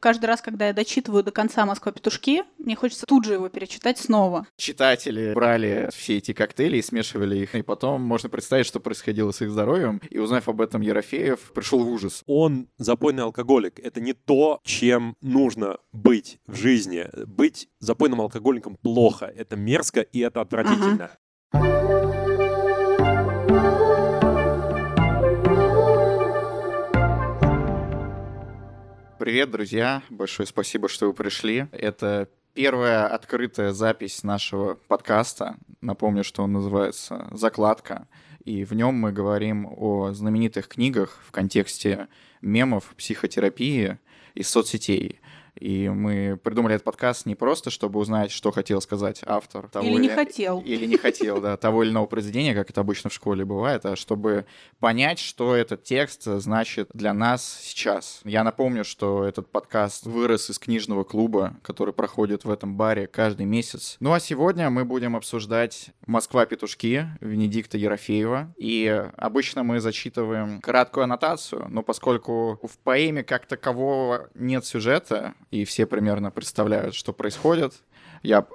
каждый раз, когда я дочитываю до конца «Москва-петушки», мне хочется тут же его перечитать снова. Читатели брали все эти коктейли и смешивали их, и потом можно представить, что происходило с их здоровьем. И узнав об этом, Ерофеев пришел в ужас. Он запойный алкоголик. Это не то, чем нужно быть в жизни. Быть запойным алкоголиком плохо. Это мерзко и это отвратительно. Привет, друзья! Большое спасибо, что вы пришли. Это первая открытая запись нашего подкаста. Напомню, что он называется «Закладка». И в нем мы говорим о знаменитых книгах в контексте мемов, психотерапии и соцсетей. И мы придумали этот подкаст не просто, чтобы узнать, что хотел сказать автор. Того или не хотел. Или не хотел, да, того или иного произведения, как это обычно в школе бывает, а чтобы понять, что этот текст значит для нас сейчас. Я напомню, что этот подкаст вырос из книжного клуба, который проходит в этом баре каждый месяц. Ну а сегодня мы будем обсуждать «Москва-петушки» Венедикта Ерофеева. И обычно мы зачитываем краткую аннотацию, но поскольку в поэме как такового нет сюжета, и все примерно представляют, что происходит. Я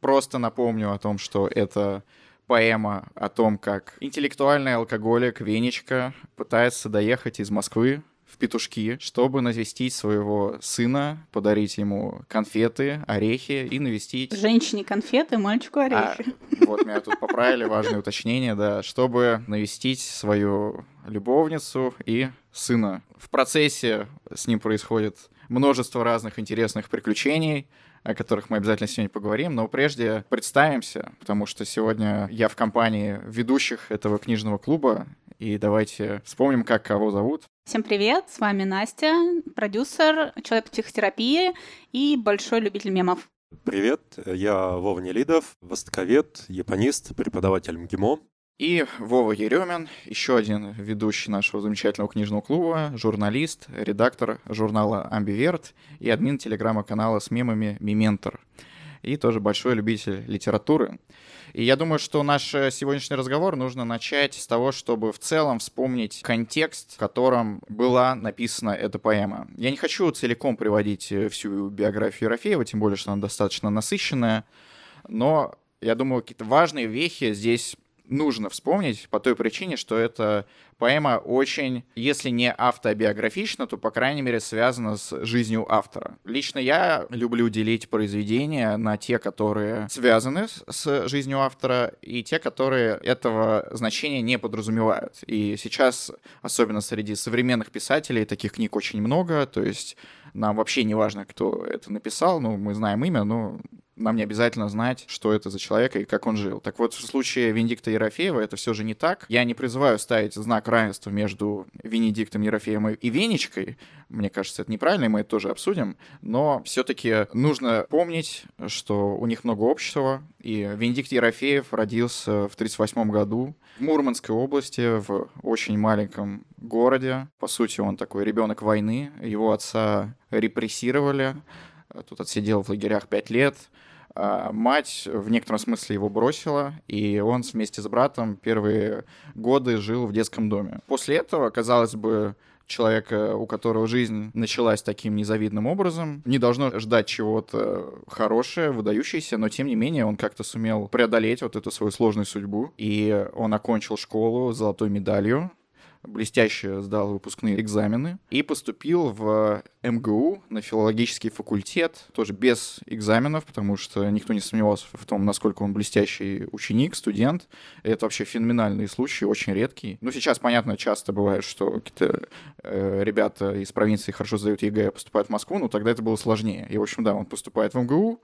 просто напомню о том, что это поэма о том, как интеллектуальный алкоголик Венечка пытается доехать из Москвы в петушки, чтобы навестить своего сына, подарить ему конфеты, орехи и навестить... Женщине конфеты, мальчику орехи. А, вот меня тут поправили, важное уточнение, да, чтобы навестить свою любовницу и сына. В процессе с ним происходит множество разных интересных приключений, о которых мы обязательно сегодня поговорим, но прежде представимся, потому что сегодня я в компании ведущих этого книжного клуба, и давайте вспомним, как кого зовут. Всем привет, с вами Настя, продюсер, человек психотерапии и большой любитель мемов. Привет, я Вова Нелидов, востоковед, японист, преподаватель МГИМО. И Вова Еремин, еще один ведущий нашего замечательного книжного клуба, журналист, редактор журнала «Амбиверт» и админ телеграма-канала с мемами «Миментор». И тоже большой любитель литературы. И я думаю, что наш сегодняшний разговор нужно начать с того, чтобы в целом вспомнить контекст, в котором была написана эта поэма. Я не хочу целиком приводить всю биографию Ерофеева, тем более, что она достаточно насыщенная, но я думаю, какие-то важные вехи здесь нужно вспомнить по той причине, что эта поэма очень, если не автобиографична, то, по крайней мере, связана с жизнью автора. Лично я люблю делить произведения на те, которые связаны с жизнью автора, и те, которые этого значения не подразумевают. И сейчас, особенно среди современных писателей, таких книг очень много, то есть нам вообще не важно, кто это написал, ну, мы знаем имя, но нам не обязательно знать, что это за человек и как он жил. Так вот, в случае Венедикта Ерофеева это все же не так. Я не призываю ставить знак равенства между Венедиктом Ерофеевым и Венечкой. Мне кажется, это неправильно, и мы это тоже обсудим. Но все-таки нужно помнить, что у них много общего. И Венедикт Ерофеев родился в 1938 году в Мурманской области, в очень маленьком городе. По сути, он такой ребенок войны. Его отца репрессировали. Тут отсидел в лагерях пять лет. А мать в некотором смысле его бросила, и он вместе с братом первые годы жил в детском доме. После этого, казалось бы, человека, у которого жизнь началась таким незавидным образом, не должно ждать чего-то хорошее, выдающееся, но тем не менее он как-то сумел преодолеть вот эту свою сложную судьбу, и он окончил школу с золотой медалью, блестяще сдал выпускные экзамены и поступил в МГУ на филологический факультет, тоже без экзаменов, потому что никто не сомневался в том, насколько он блестящий ученик, студент. Это вообще феноменальные случаи, очень редкие. Ну, сейчас, понятно, часто бывает, что какие-то э, ребята из провинции хорошо сдают ЕГЭ, поступают в Москву, но тогда это было сложнее. И, в общем, да, он поступает в МГУ,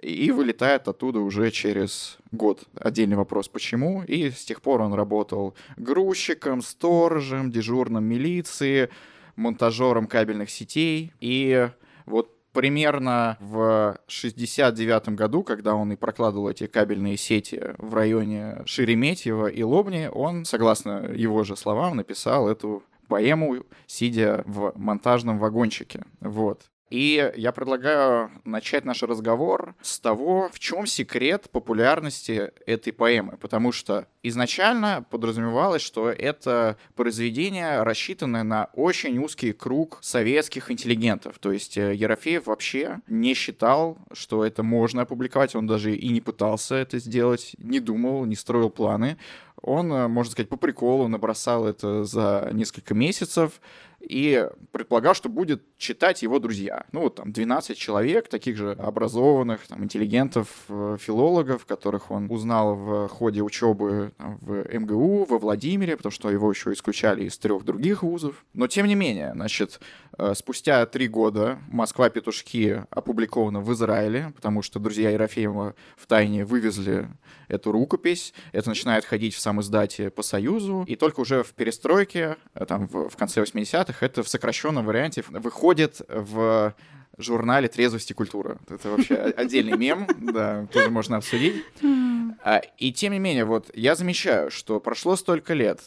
и вылетает оттуда уже через год. Отдельный вопрос, почему. И с тех пор он работал грузчиком, сторожем, дежурным милиции, монтажером кабельных сетей. И вот примерно в 69 году, когда он и прокладывал эти кабельные сети в районе Шереметьево и Лобни, он, согласно его же словам, написал эту поэму, сидя в монтажном вагончике. Вот. И я предлагаю начать наш разговор с того, в чем секрет популярности этой поэмы. Потому что изначально подразумевалось, что это произведение, рассчитанное на очень узкий круг советских интеллигентов. То есть э, Ерофеев вообще не считал, что это можно опубликовать. Он даже и не пытался это сделать, не думал, не строил планы. Он, э, можно сказать, по приколу набросал это за несколько месяцев и предполагал, что будет читать его друзья. Ну, вот там 12 человек, таких же образованных, там, интеллигентов, э, филологов, которых он узнал в ходе учебы там, в МГУ, во Владимире, потому что его еще исключали из трех других вузов. Но, тем не менее, значит, э, спустя три года «Москва-петушки» опубликована в Израиле, потому что друзья Ерофеева в тайне вывезли эту рукопись. Это начинает ходить в сам издате по Союзу. И только уже в перестройке, э, там, в, в конце 80-х, это в сокращенном варианте выходит в журнале «Трезвость и культура». Это вообще отдельный мем, да, тоже можно обсудить. А, и тем не менее, вот я замечаю, что прошло столько лет,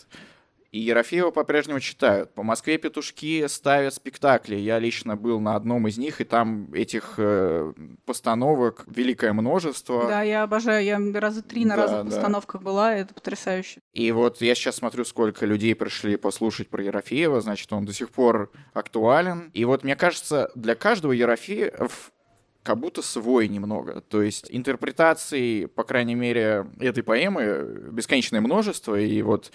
и Ерофеева по-прежнему читают. По Москве петушки ставят спектакли. Я лично был на одном из них, и там этих э, постановок великое множество. Да, я обожаю. Я раза три на да, разных да. постановках была, это потрясающе. И вот я сейчас смотрю, сколько людей пришли послушать про Ерофеева, значит, он до сих пор актуален. И вот мне кажется, для каждого Ерофеев как будто свой немного. То есть интерпретаций, по крайней мере, этой поэмы бесконечное множество. И вот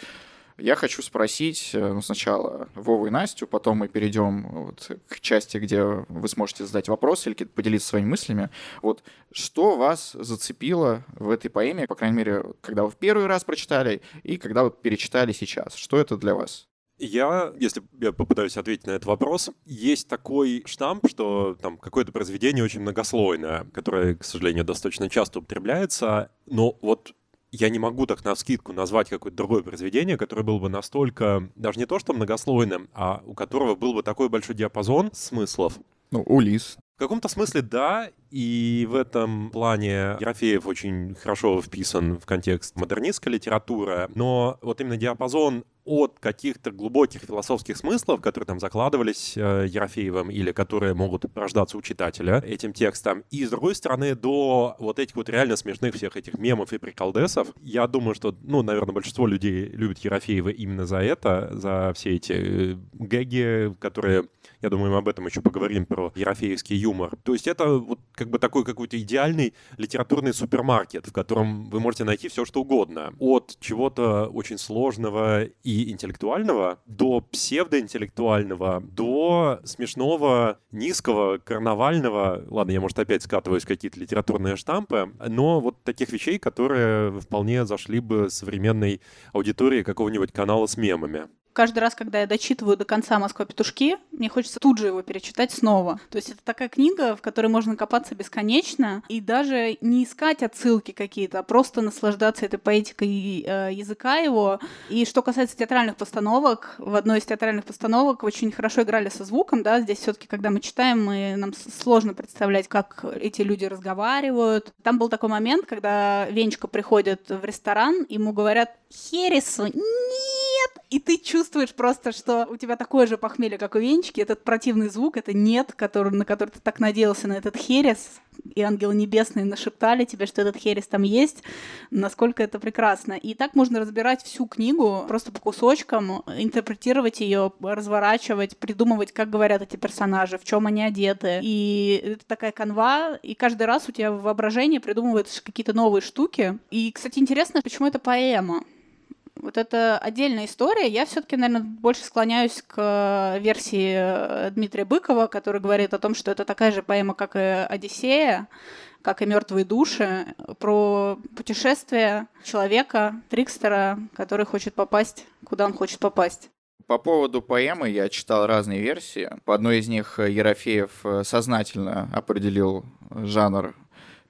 я хочу спросить э, ну, сначала Вову и Настю, потом мы перейдем вот к части, где вы сможете задать вопросы или поделиться своими мыслями. Вот что вас зацепило в этой поэме, по крайней мере, когда вы в первый раз прочитали и когда вы перечитали сейчас? Что это для вас? Я, если я попытаюсь ответить на этот вопрос, есть такой штамп, что там какое-то произведение очень многослойное, которое, к сожалению, достаточно часто употребляется, но вот я не могу так на скидку назвать какое-то другое произведение, которое было бы настолько, даже не то что многослойным, а у которого был бы такой большой диапазон смыслов. Ну, Улис. В каком-то смысле да, и в этом плане Ерофеев очень хорошо вписан в контекст модернистской литературы, но вот именно диапазон от каких-то глубоких философских смыслов, которые там закладывались э, Ерофеевым или которые могут рождаться у читателя этим текстом, и с другой стороны до вот этих вот реально смешных всех этих мемов и приколдесов. Я думаю, что, ну, наверное, большинство людей любят Ерофеева именно за это, за все эти э, гэги, которые я думаю, мы об этом еще поговорим, про ерофеевский юмор. То есть это вот как бы такой какой-то идеальный литературный супермаркет, в котором вы можете найти все, что угодно. От чего-то очень сложного и интеллектуального до псевдоинтеллектуального, до смешного, низкого, карнавального. Ладно, я, может, опять скатываюсь в какие-то литературные штампы, но вот таких вещей, которые вполне зашли бы современной аудитории какого-нибудь канала с мемами каждый раз, когда я дочитываю до конца «Москва петушки», мне хочется тут же его перечитать снова. То есть это такая книга, в которой можно копаться бесконечно и даже не искать отсылки какие-то, а просто наслаждаться этой поэтикой э, языка его. И что касается театральных постановок, в одной из театральных постановок очень хорошо играли со звуком, да, здесь все таки когда мы читаем, мы, нам сложно представлять, как эти люди разговаривают. Там был такой момент, когда Венечка приходит в ресторан, ему говорят «Хересу, нет!» И ты чувствуешь просто, что у тебя такое же похмелье, как у Венчики, этот противный звук, это «нет», который, на который ты так надеялся, на этот херес, и ангелы небесные нашептали тебе, что этот херес там есть, насколько это прекрасно. И так можно разбирать всю книгу просто по кусочкам, интерпретировать ее, разворачивать, придумывать, как говорят эти персонажи, в чем они одеты. И это такая канва, и каждый раз у тебя в воображении придумываются какие-то новые штуки. И, кстати, интересно, почему это поэма. Вот это отдельная история. Я все-таки, наверное, больше склоняюсь к э, версии э, Дмитрия Быкова, который говорит о том, что это такая же поэма, как и Одиссея, как и мертвые души, про путешествие человека, трикстера, который хочет попасть, куда он хочет попасть. По поводу поэмы я читал разные версии. По одной из них Ерофеев э, сознательно определил жанр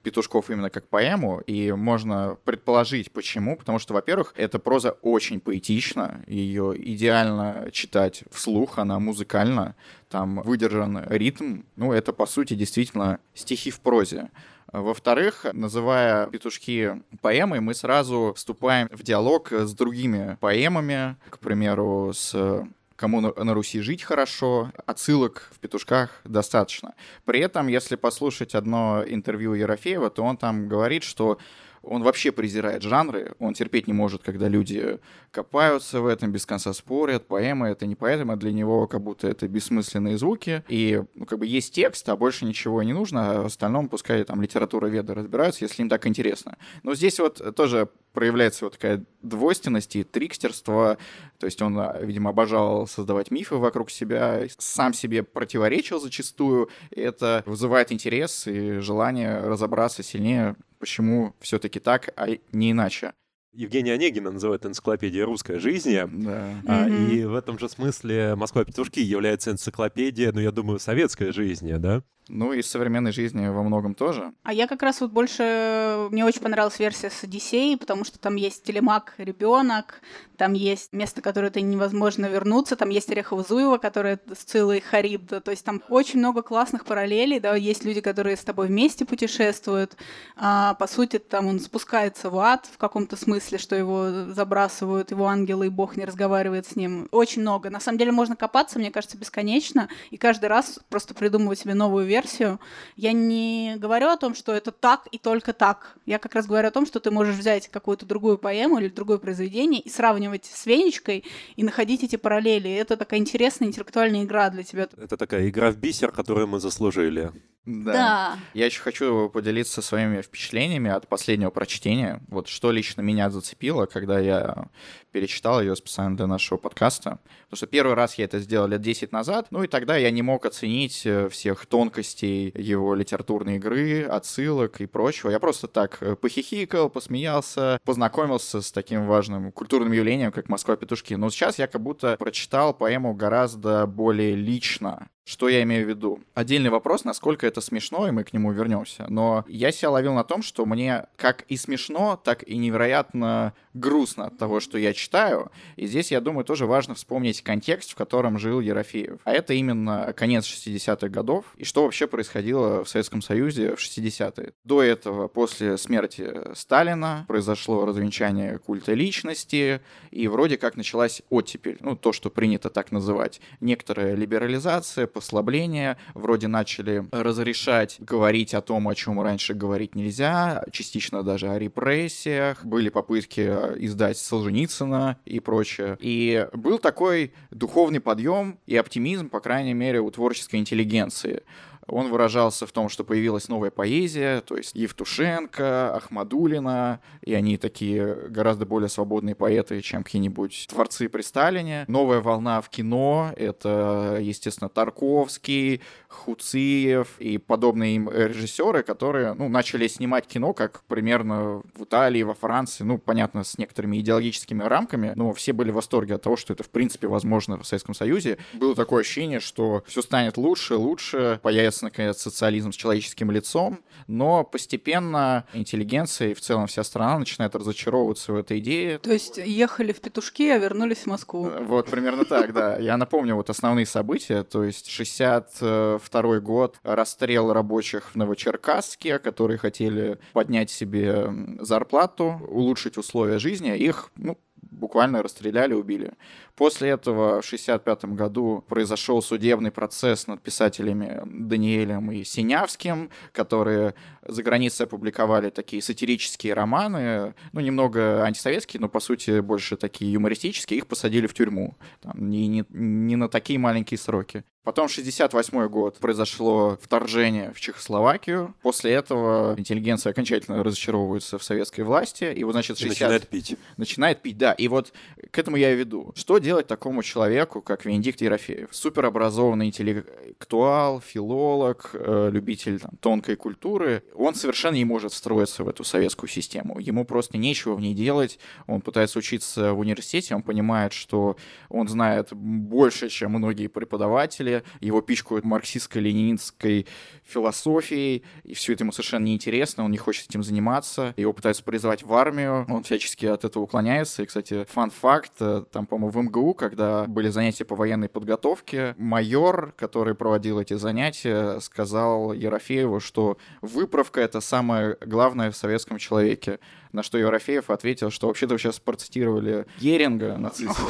Петушков именно как поэму, и можно предположить, почему. Потому что, во-первых, эта проза очень поэтична, ее идеально читать вслух, она музыкальна, там выдержан ритм. Ну, это, по сути, действительно стихи в прозе. Во-вторых, называя петушки поэмой, мы сразу вступаем в диалог с другими поэмами, к примеру, с кому на, Руси жить хорошо, отсылок в петушках достаточно. При этом, если послушать одно интервью Ерофеева, то он там говорит, что он вообще презирает жанры, он терпеть не может, когда люди копаются в этом, без конца спорят, поэма это не поэма, для него как будто это бессмысленные звуки, и ну, как бы есть текст, а больше ничего не нужно, а в остальном пускай там литература веда разбираются, если им так интересно. Но здесь вот тоже проявляется вот такая двойственность и трикстерство, то есть он, видимо, обожал создавать мифы вокруг себя, сам себе противоречил зачастую, и это вызывает интерес и желание разобраться сильнее почему все-таки так, а не иначе. Евгения Онегина называют энциклопедией русской жизни. Да. А, mm-hmm. И в этом же смысле Москва петушки является энциклопедией, ну, я думаю, советской жизни, да? Ну и современной жизни во многом тоже. А я как раз вот больше... Мне очень понравилась версия с Одиссеей, потому что там есть телемак ребенок, там есть место, которое это невозможно вернуться, там есть Орехова Зуева, которая с Цилой Харибда, то есть там очень много классных параллелей, да, есть люди, которые с тобой вместе путешествуют, а, по сути, там он спускается в ад в каком-то смысле, что его забрасывают, его ангелы, и Бог не разговаривает с ним. Очень много. На самом деле можно копаться, мне кажется, бесконечно, и каждый раз просто придумывать себе новую версию, версию, я не говорю о том, что это так и только так. Я как раз говорю о том, что ты можешь взять какую-то другую поэму или другое произведение и сравнивать с Венечкой и находить эти параллели. Это такая интересная интеллектуальная игра для тебя. Это такая игра в бисер, которую мы заслужили. Да. Да. Я еще хочу поделиться своими впечатлениями от последнего прочтения. Вот что лично меня зацепило, когда я перечитал ее специально для нашего подкаста. Потому что первый раз я это сделал лет 10 назад, ну и тогда я не мог оценить э, всех тонкостей его литературной игры, отсылок и прочего. Я просто так э, похихикал, посмеялся, познакомился с таким важным культурным явлением, как «Москва петушки». Но сейчас я как будто прочитал поэму гораздо более лично. Что я имею в виду? Отдельный вопрос, насколько это смешно, и мы к нему вернемся. Но я себя ловил на том, что мне как и смешно, так и невероятно грустно от того, что я читаю. И здесь, я думаю, тоже важно вспомнить контекст, в котором жил Ерофеев. А это именно конец 60-х годов. И что вообще происходило в Советском Союзе в 60-е. До этого, после смерти Сталина, произошло развенчание культа личности, и вроде как началась оттепель. Ну, то, что принято так называть. Некоторая либерализация, послабления, вроде начали разрешать говорить о том, о чем раньше говорить нельзя, частично даже о репрессиях, были попытки издать Солженицына и прочее. И был такой духовный подъем и оптимизм, по крайней мере, у творческой интеллигенции он выражался в том, что появилась новая поэзия, то есть Евтушенко, Ахмадулина, и они такие гораздо более свободные поэты, чем какие-нибудь творцы при Сталине. Новая волна в кино — это, естественно, Тарковский, Хуциев и подобные им режиссеры, которые ну, начали снимать кино, как примерно в Италии, во Франции, ну, понятно, с некоторыми идеологическими рамками, но все были в восторге от того, что это, в принципе, возможно в Советском Союзе. Было такое ощущение, что все станет лучше, лучше, появится появится, наконец, социализм с человеческим лицом, но постепенно интеллигенция и в целом вся страна начинает разочаровываться в этой идее. То есть ехали в петушки, а вернулись в Москву. Э, вот, примерно так, да. Я напомню вот основные события, то есть 62 год, расстрел рабочих в Новочеркасске, которые хотели поднять себе зарплату, улучшить условия жизни, их, ну, буквально расстреляли, убили. После этого в 1965 году произошел судебный процесс над писателями Даниэлем и Синявским, которые за границей опубликовали такие сатирические романы, ну, немного антисоветские, но, по сути, больше такие юмористические. Их посадили в тюрьму. Там, не, не, не на такие маленькие сроки. Потом 68 год произошло вторжение в Чехословакию. После этого интеллигенция окончательно разочаровывается в советской власти. И вот, значит, 60... И начинает пить. Начинает пить, да. И вот к этому я и веду. Что делать такому человеку, как Венедикт Ерофеев? Суперобразованный интеллектуал, филолог, э, любитель там, тонкой культуры. Он совершенно не может встроиться в эту советскую систему. Ему просто нечего в ней делать. Он пытается учиться в университете, он понимает, что он знает больше, чем многие преподаватели, его пичкают марксистско-ленинской философией, и все это ему совершенно неинтересно, он не хочет этим заниматься, его пытаются призывать в армию, он всячески от этого уклоняется, и, кстати, фан-факт, э, там, по-моему, в МГУ, когда были занятия по военной подготовке, майор, который проводил эти занятия, сказал Ерофееву, что выправка — это самое главное в советском человеке. На что Ерофеев ответил, что вообще-то вы сейчас процитировали Геринга, нациста,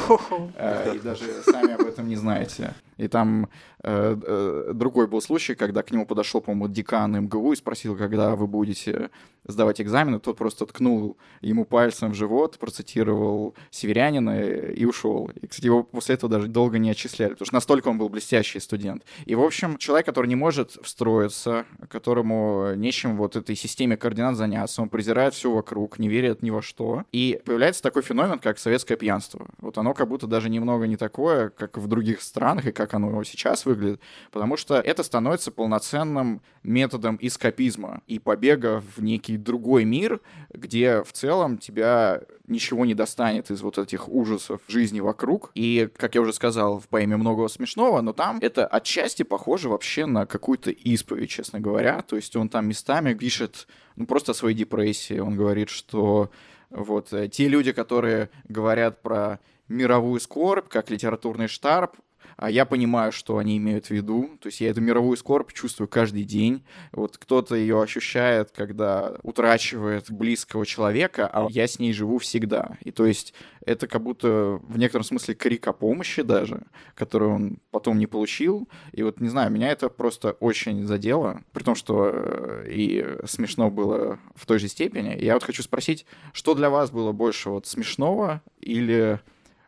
э, и даже сами об этом не знаете. И там э, э, другой был случай, когда к нему подошел, по-моему, декан МГУ и спросил, когда вы будете сдавать экзамены. Тот просто ткнул ему пальцем в живот, процитировал северянина и ушел. И, кстати, его после этого даже долго не отчисляли, потому что настолько он был блестящий студент. И, в общем, человек, который не может встроиться, которому нечем вот этой системе координат заняться, он презирает все вокруг, не верит ни во что. И появляется такой феномен, как советское пьянство. Вот оно как будто даже немного не такое, как в других странах и как оно сейчас выглядит, потому что это становится полноценным методом эскапизма и побега в некий другой мир, где в целом тебя ничего не достанет из вот этих ужасов жизни вокруг. И, как я уже сказал, в поэме много смешного, но там это отчасти похоже вообще на какую-то исповедь, честно говоря. То есть он там местами пишет ну, просто о своей депрессии. Он говорит, что вот э, те люди, которые говорят про мировую скорбь, как литературный штарп, а я понимаю, что они имеют в виду. То есть я эту мировую скорбь чувствую каждый день. Вот кто-то ее ощущает, когда утрачивает близкого человека, а я с ней живу всегда. И то есть это как будто в некотором смысле крик о помощи даже, которую он потом не получил. И вот, не знаю, меня это просто очень задело, при том, что э, и смешно было в той же степени. Я вот хочу спросить, что для вас было больше вот смешного или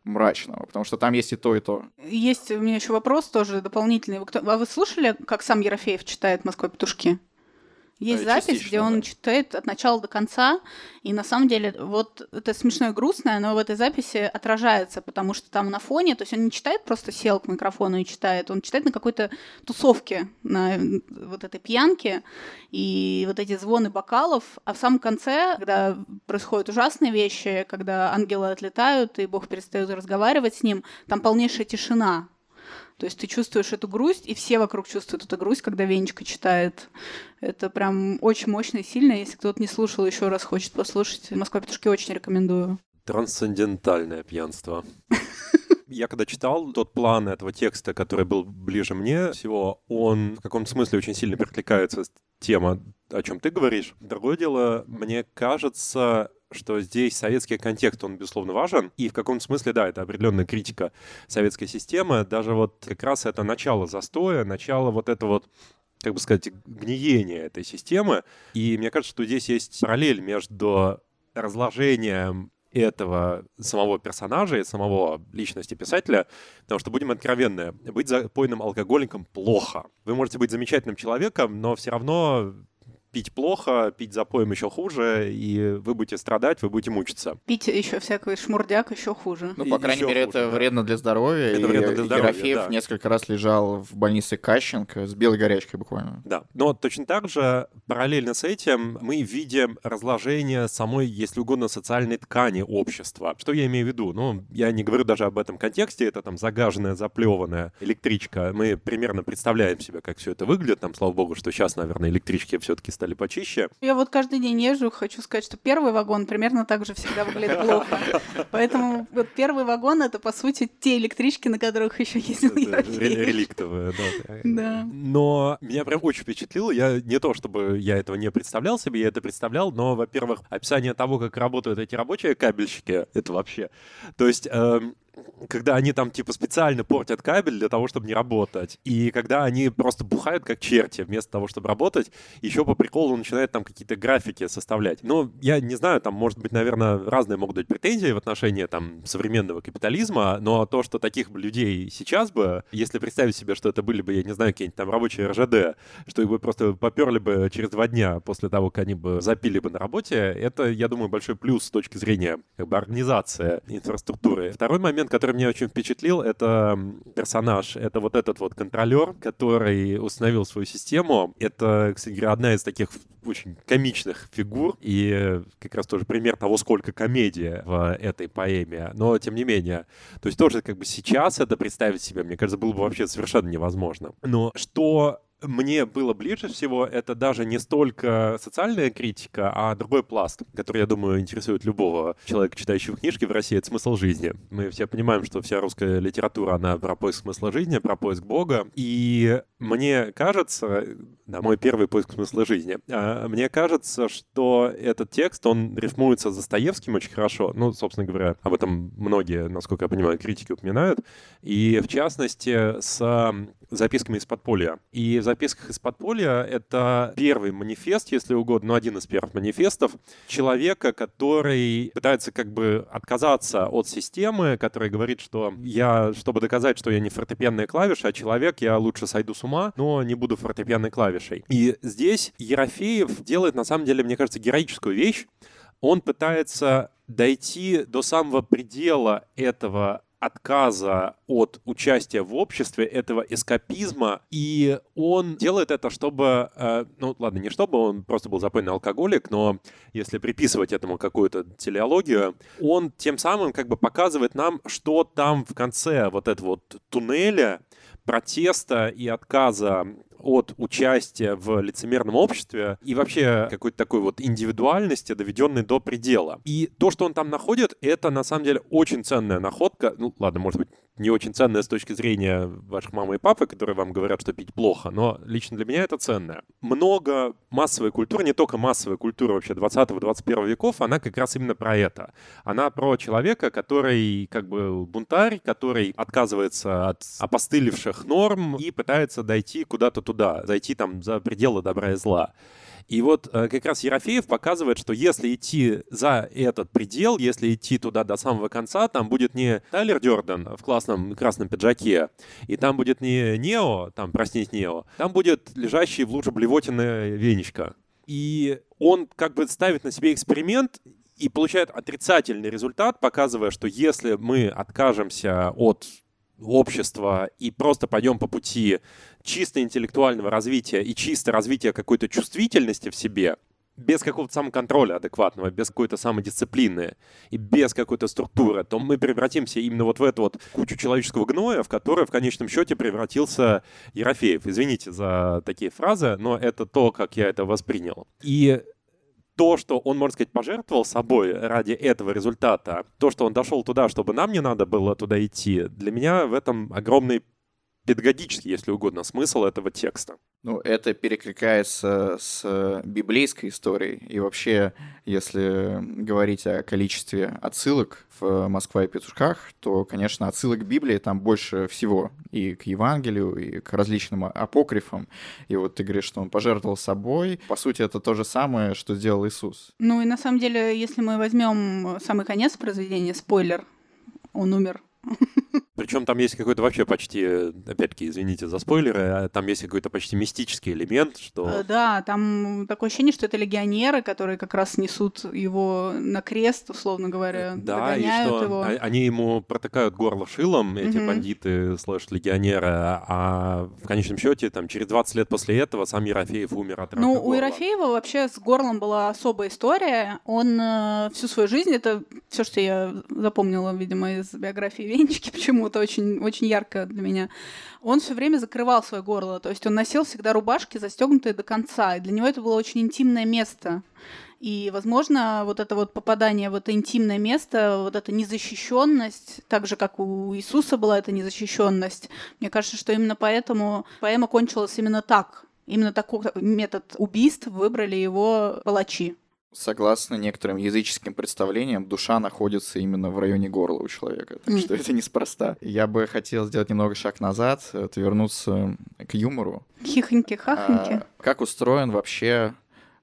мрачного, потому что там есть и то, и то. Есть у меня еще вопрос тоже дополнительный. А вы слушали, как сам Ерофеев читает «Москва петушки»? Есть да, запись, где он да. читает от начала до конца, и на самом деле вот это смешное и грустное, но в этой записи отражается, потому что там на фоне, то есть он не читает просто сел к микрофону и читает, он читает на какой-то тусовке, на вот этой пьянке, и вот эти звоны бокалов, а в самом конце, когда происходят ужасные вещи, когда ангелы отлетают, и Бог перестает разговаривать с ним, там полнейшая тишина, то есть ты чувствуешь эту грусть, и все вокруг чувствуют эту грусть, когда Венечка читает. Это прям очень мощно и сильно. Если кто-то не слушал, еще раз хочет послушать, Москва петушки очень рекомендую. Трансцендентальное пьянство. Я когда читал тот план этого текста, который был ближе мне всего, он в каком-то смысле очень сильно перекликается с тема, о чем ты говоришь. Другое дело, мне кажется, что здесь советский контекст, он, безусловно, важен. И в каком-то смысле, да, это определенная критика советской системы. Даже вот как раз это начало застоя, начало вот это вот как бы сказать, гниения этой системы. И мне кажется, что здесь есть параллель между разложением этого самого персонажа и самого личности писателя, потому что, будем откровенны, быть запойным алкоголиком плохо. Вы можете быть замечательным человеком, но все равно пить плохо, пить запоем еще хуже, и вы будете страдать, вы будете мучиться. Пить еще всякий шмурдяк еще хуже. Ну, по крайней мере, хуже, это да. вредно для здоровья. Это и вредно для здоровья, Ерофеев да. несколько раз лежал в больнице Кащенко с белой горячкой буквально. Да, но точно так же, параллельно с этим, мы видим разложение самой, если угодно, социальной ткани общества. Что я имею в виду? Ну, я не говорю даже об этом контексте, это там загаженная, заплеванная электричка. Мы примерно представляем себе, как все это выглядит. Там, слава богу, что сейчас, наверное, электрички все-таки стали почище. Я вот каждый день езжу, хочу сказать, что первый вагон примерно так же всегда выглядит плохо. Поэтому вот первый вагон — это, по сути, те электрички, на которых еще ездил Реликтовые, да. Да. Но меня прям очень впечатлило. Я не то, чтобы я этого не представлял себе, я это представлял, но, во-первых, описание того, как работают эти рабочие кабельщики, это вообще... То есть эм, когда они там типа специально портят кабель для того, чтобы не работать. И когда они просто бухают как черти вместо того, чтобы работать, еще по приколу начинают там какие-то графики составлять. Ну, я не знаю, там, может быть, наверное, разные могут быть претензии в отношении там современного капитализма, но то, что таких людей сейчас бы, если представить себе, что это были бы, я не знаю, какие-нибудь там рабочие РЖД, что их бы просто поперли бы через два дня после того, как они бы запили бы на работе, это, я думаю, большой плюс с точки зрения как бы организации инфраструктуры. Второй момент который меня очень впечатлил, это персонаж. Это вот этот вот контролер, который установил свою систему. Это, кстати говоря, одна из таких очень комичных фигур. И как раз тоже пример того, сколько комедии в этой поэме. Но, тем не менее, то есть тоже как бы сейчас это представить себе, мне кажется, было бы вообще совершенно невозможно. Но что мне было ближе всего, это даже не столько социальная критика, а другой пласт, который, я думаю, интересует любого человека, читающего книжки в России, это смысл жизни. Мы все понимаем, что вся русская литература, она про поиск смысла жизни, про поиск Бога. И мне кажется, да, мой первый поиск смысла жизни, а, мне кажется, что этот текст, он рифмуется с Достоевским очень хорошо. Ну, собственно говоря, об этом многие, насколько я понимаю, критики упоминают. И, в частности, с записками из подполья. И в записках из подполья это первый манифест, если угодно, ну, один из первых манифестов человека, который пытается как бы отказаться от системы, который говорит, что я, чтобы доказать, что я не фортепианная клавиша, а человек, я лучше сойду с ума, но не буду фортепианной клавишей. И здесь Ерофеев делает, на самом деле, мне кажется, героическую вещь. Он пытается дойти до самого предела этого отказа от участия в обществе, этого эскапизма, и он делает это, чтобы, э, ну ладно, не чтобы он просто был запойный алкоголик, но если приписывать этому какую-то телеологию, он тем самым как бы показывает нам, что там в конце вот этого вот туннеля протеста и отказа от участия в лицемерном обществе и вообще какой-то такой вот индивидуальности, доведенной до предела. И то, что он там находит, это на самом деле очень ценная находка. Ну, ладно, может быть, не очень ценная с точки зрения ваших мамы и папы, которые вам говорят, что пить плохо, но лично для меня это ценное. Много массовой культуры, не только массовая культура вообще 20-21 веков, она как раз именно про это. Она про человека, который как бы бунтарь, который отказывается от опостылевших норм и пытается дойти куда-то туда, зайти там за пределы добра и зла. И вот э, как раз Ерофеев показывает, что если идти за этот предел, если идти туда до самого конца, там будет не Тайлер Дёрден в классном красном пиджаке, и там будет не Нео, там, проснись Нео, там будет лежащий в луже блевотины Венечка. И он как бы ставит на себе эксперимент и получает отрицательный результат, показывая, что если мы откажемся от общества и просто пойдем по пути чисто интеллектуального развития и чисто развития какой-то чувствительности в себе, без какого-то самоконтроля адекватного, без какой-то самодисциплины и без какой-то структуры, то мы превратимся именно вот в эту вот кучу человеческого гноя, в которую в конечном счете превратился Ерофеев. Извините за такие фразы, но это то, как я это воспринял. И то, что он, можно сказать, пожертвовал собой ради этого результата, то, что он дошел туда, чтобы нам не надо было туда идти, для меня в этом огромный педагогический, если угодно, смысл этого текста. Ну, это перекликается с библейской историей. И вообще, если говорить о количестве отсылок в «Москва и петушках», то, конечно, отсылок к Библии там больше всего. И к Евангелию, и к различным апокрифам. И вот ты говоришь, что он пожертвовал собой. По сути, это то же самое, что сделал Иисус. Ну и на самом деле, если мы возьмем самый конец произведения, спойлер, он умер причем там есть какой-то вообще почти, опять-таки, извините за спойлеры, а там есть какой-то почти мистический элемент, что... Э, да, там такое ощущение, что это легионеры, которые как раз несут его на крест, условно говоря, Да, и что его. они ему протыкают горло шилом, эти угу. бандиты, слэш-легионеры, а в конечном счете, там, через 20 лет после этого сам Ерофеев умер от рака Ну, горла. у Ерофеева вообще с горлом была особая история. Он э, всю свою жизнь, это все, что я запомнила, видимо, из биографии Венечки, почему почему-то очень, очень ярко для меня. Он все время закрывал свое горло, то есть он носил всегда рубашки, застегнутые до конца, и для него это было очень интимное место. И, возможно, вот это вот попадание в это интимное место, вот эта незащищенность, так же, как у Иисуса была эта незащищенность, мне кажется, что именно поэтому поэма кончилась именно так. Именно такой метод убийств выбрали его палачи. Согласно некоторым языческим представлениям, душа находится именно в районе горла у человека. Так что это неспроста. Я бы хотел сделать немного шаг назад, вернуться к юмору. Хихоньки-хахоньки. А, как устроен вообще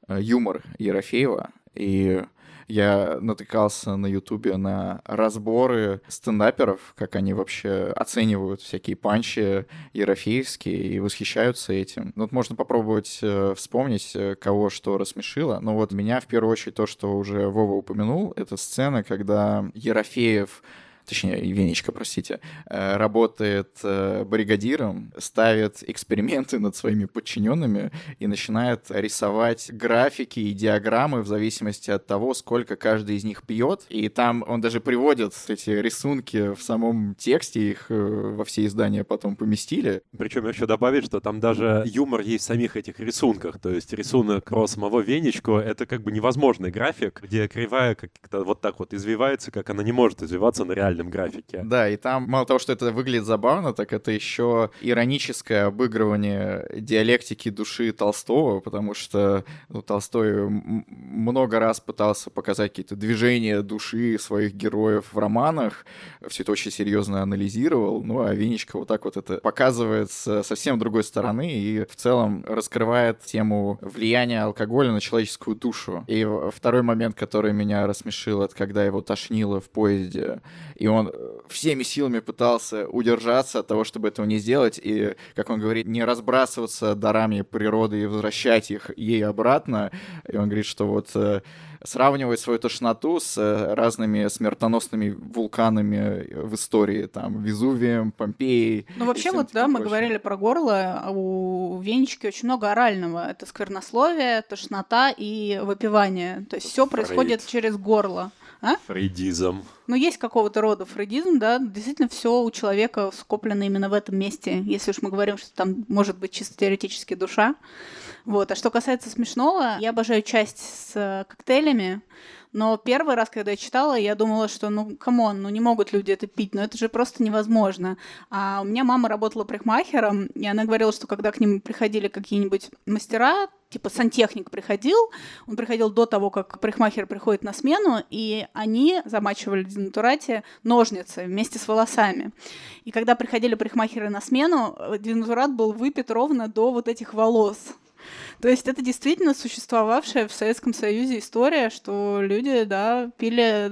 э, юмор Ерофеева? И я натыкался на Ютубе на разборы стендаперов, как они вообще оценивают всякие панчи ерофеевские и восхищаются этим. Ну, вот можно попробовать э, вспомнить, э, кого что рассмешило. Но вот меня в первую очередь то, что уже Вова упомянул, это сцена, когда Ерофеев точнее, Венечка, простите, э, работает э, бригадиром, ставит эксперименты над своими подчиненными и начинает рисовать графики и диаграммы в зависимости от того, сколько каждый из них пьет. И там он даже приводит эти рисунки в самом тексте, их э, во все издания потом поместили. Причем еще добавить, что там даже юмор есть в самих этих рисунках. То есть рисунок про самого Венечку — это как бы невозможный график, где кривая как-то вот так вот извивается, как она не может извиваться на реальном графике. Да, и там мало того, что это выглядит забавно, так это еще ироническое обыгрывание диалектики души Толстого, потому что ну, Толстой много раз пытался показать какие-то движения души своих героев в романах, все это очень серьезно анализировал, ну а Винечка вот так вот это показывает с совсем другой стороны и в целом раскрывает тему влияния алкоголя на человеческую душу. И второй момент, который меня рассмешил, это когда его тошнило в поезде, и он всеми силами пытался удержаться от того, чтобы этого не сделать, и, как он говорит, не разбрасываться дарами природы и возвращать их ей обратно. И он говорит, что вот э, сравнивать свою тошноту с э, разными смертоносными вулканами в истории, там, Везувием, Помпеей. Ну, вообще, вот, да, мы говорили про горло, а у Венечки очень много орального. Это сквернословие, тошнота и выпивание. То есть все происходит через горло. А? Фрейдизм. Ну, есть какого-то рода фрейдизм, да, действительно все у человека скоплено именно в этом месте, если уж мы говорим, что там может быть чисто теоретически душа. Вот. А что касается смешного, я обожаю часть с э, коктейлями, но первый раз, когда я читала, я думала, что, ну, come on, ну не могут люди это пить, но это же просто невозможно. А у меня мама работала парикмахером, и она говорила, что когда к ним приходили какие-нибудь мастера, типа сантехник приходил, он приходил до того, как парикмахер приходит на смену, и они замачивали в денатурате ножницы вместе с волосами. И когда приходили парикмахеры на смену, денатурат был выпит ровно до вот этих волос. То есть это действительно существовавшая в Советском Союзе история, что люди, да, пили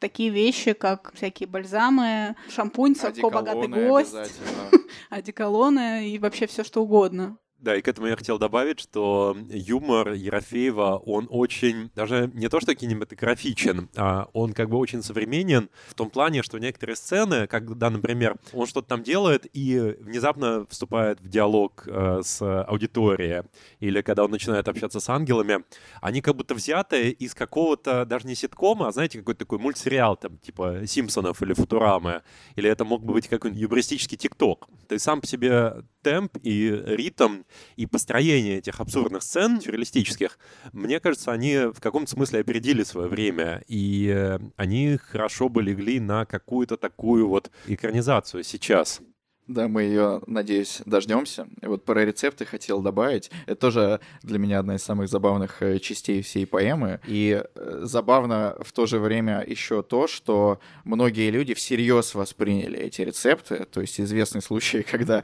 такие вещи, как всякие бальзамы, шампунь, Садко богатый гость, одеколоны и вообще все что угодно. Да, и к этому я хотел добавить, что юмор Ерофеева, он очень, даже не то что кинематографичен, а он как бы очень современен в том плане, что некоторые сцены, когда, например, он что-то там делает и внезапно вступает в диалог э, с аудиторией, или когда он начинает общаться с ангелами, они как будто взяты из какого-то, даже не ситкома, а, знаете, какой-то такой мультсериал, там, типа Симпсонов или Футурамы, или это мог бы быть какой-нибудь юмористический ТикТок. То есть сам по себе темп и ритм и построение этих абсурдных сцен сюрреалистических, мне кажется, они в каком-то смысле опередили свое время, и э, они хорошо бы легли на какую-то такую вот экранизацию сейчас. Да, мы ее, надеюсь, дождемся. И вот про рецепты хотел добавить. Это тоже для меня одна из самых забавных э, частей всей поэмы. И э, забавно в то же время еще то, что многие люди всерьез восприняли эти рецепты. То есть известный случай, когда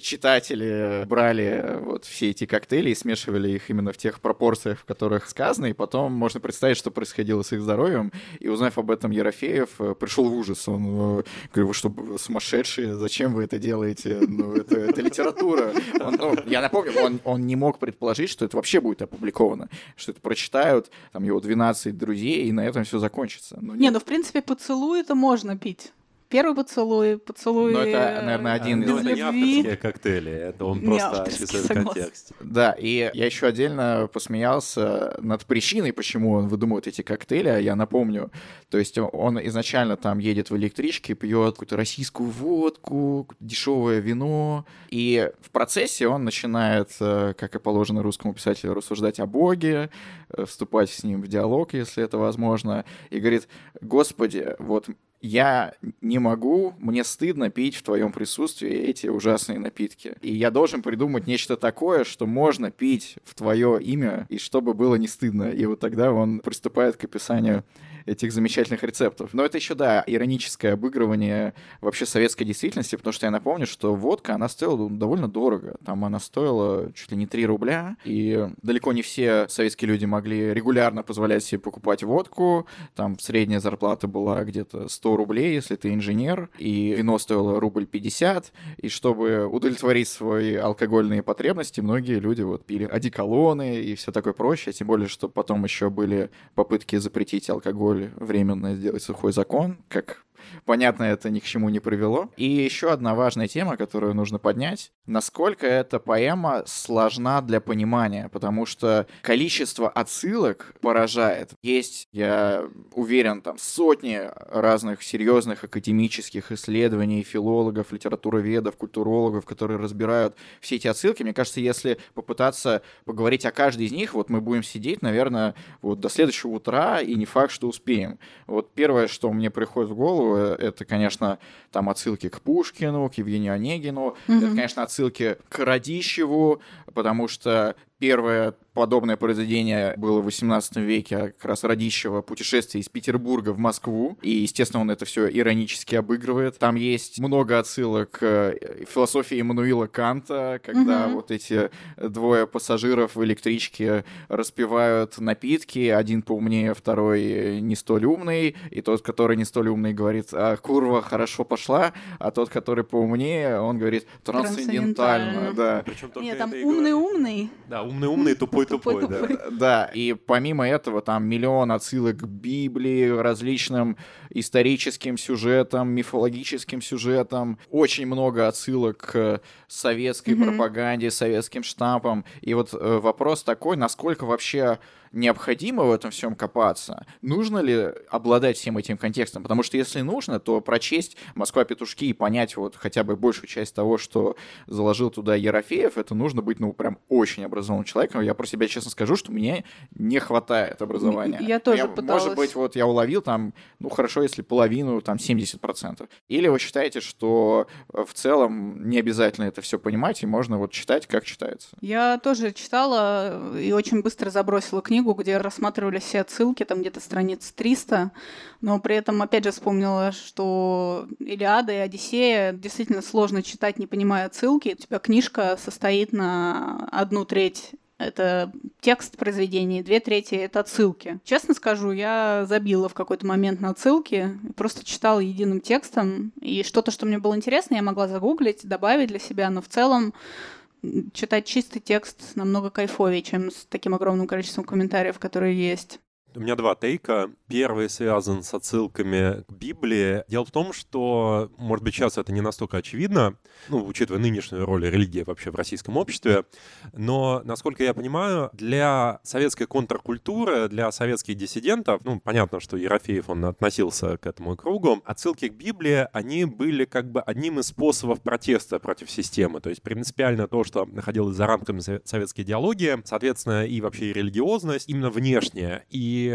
читатели брали вот все эти коктейли и смешивали их именно в тех пропорциях, в которых сказано, и потом можно представить, что происходило с их здоровьем. И узнав об этом, Ерофеев э, пришел в ужас. Он говорит, вы что, сумасшедшие? Зачем вы это это делаете, ну, это, это литература. Он, ну, я напомню, он, он не мог предположить, что это вообще будет опубликовано, что это прочитают там его 12 друзей, и на этом все закончится. Но не, ну, в принципе, поцелуй это можно пить. Первый поцелуй, поцелуй... Ну, это, наверное, один из... Ну, это не авторские коктейли, это он просто описывает контекст. Да, и я еще отдельно посмеялся над причиной, почему он выдумывает эти коктейли, а я напомню. То есть он изначально там едет в электричке, пьет какую-то российскую водку, дешевое вино, и в процессе он начинает, э, как и положено русскому писателю, рассуждать о Боге, э, вступать с ним в диалог, если это возможно, и говорит, господи, вот я не могу, мне стыдно пить в твоем присутствии эти ужасные напитки. И я должен придумать нечто такое, что можно пить в твое имя, и чтобы было не стыдно. И вот тогда он приступает к описанию этих замечательных рецептов. Но это еще, да, ироническое обыгрывание вообще советской действительности, потому что я напомню, что водка, она стоила довольно дорого. Там она стоила чуть ли не 3 рубля, и далеко не все советские люди могли регулярно позволять себе покупать водку. Там средняя зарплата была где-то 100 рублей, если ты инженер, и вино стоило рубль 50, и чтобы удовлетворить свои алкогольные потребности, многие люди вот пили одеколоны и все такое прочее, тем более, что потом еще были попытки запретить алкоголь временно сделать сухой закон, как понятно, это ни к чему не привело. И еще одна важная тема, которую нужно поднять, насколько эта поэма сложна для понимания, потому что количество отсылок поражает. Есть, я уверен, там сотни разных серьезных академических исследований, филологов, литературоведов, культурологов, которые разбирают все эти отсылки. Мне кажется, если попытаться поговорить о каждой из них, вот мы будем сидеть, наверное, вот до следующего утра, и не факт, что успеем. Вот первое, что мне приходит в голову, это, конечно, там отсылки к Пушкину, к Евгению Онегину, mm-hmm. это, конечно, отсылки к Радищеву, потому что первое подобное произведение было в 18 веке, а как раз Радищева «Путешествие из Петербурга в Москву». И, естественно, он это все иронически обыгрывает. Там есть много отсылок к философии Эммануила Канта, когда mm-hmm. вот эти двое пассажиров в электричке распивают напитки, один поумнее, второй не столь умный, и тот, который не столь умный, говорит, а курва хорошо пошла, а тот, который поумнее, он говорит трансцендентально. Да. Нет, там умный-умный. Да, умный-умный, тупой тупой, да. Да, и помимо этого там миллион отсылок к Библии, различным историческим сюжетам, мифологическим сюжетам, очень много отсылок к советской mm-hmm. пропаганде, советским штампам. И вот э, вопрос такой, насколько вообще необходимо в этом всем копаться? Нужно ли обладать всем этим контекстом? Потому что если нужно, то прочесть «Москва-петушки» и понять вот хотя бы большую часть того, что заложил туда Ерофеев, это нужно быть, ну, прям очень образованным человеком. Я про себя честно скажу, что мне не хватает образования. Я тоже я, пыталась. Может быть, вот я уловил там, ну, хорошо, если половину, там, 70%. Или вы считаете, что в целом не обязательно это все понимать, и можно вот читать, как читается? Я тоже читала и очень быстро забросила книгу, книгу, где рассматривали все отсылки, там где-то страниц 300, но при этом, опять же, вспомнила, что Илиада и Одиссея действительно сложно читать, не понимая отсылки. У тебя книжка состоит на одну треть это текст произведения, две трети — это отсылки. Честно скажу, я забила в какой-то момент на отсылки, просто читала единым текстом, и что-то, что мне было интересно, я могла загуглить, добавить для себя, но в целом читать чистый текст намного кайфовее, чем с таким огромным количеством комментариев, которые есть. У меня два тейка. Первый связан с отсылками к Библии. Дело в том, что, может быть, сейчас это не настолько очевидно, ну, учитывая нынешнюю роль религии вообще в российском обществе, но, насколько я понимаю, для советской контркультуры, для советских диссидентов, ну, понятно, что Ерофеев, он относился к этому кругу, отсылки к Библии, они были как бы одним из способов протеста против системы, то есть принципиально то, что находилось за рамками советской идеологии, соответственно, и вообще и религиозность, именно внешняя, и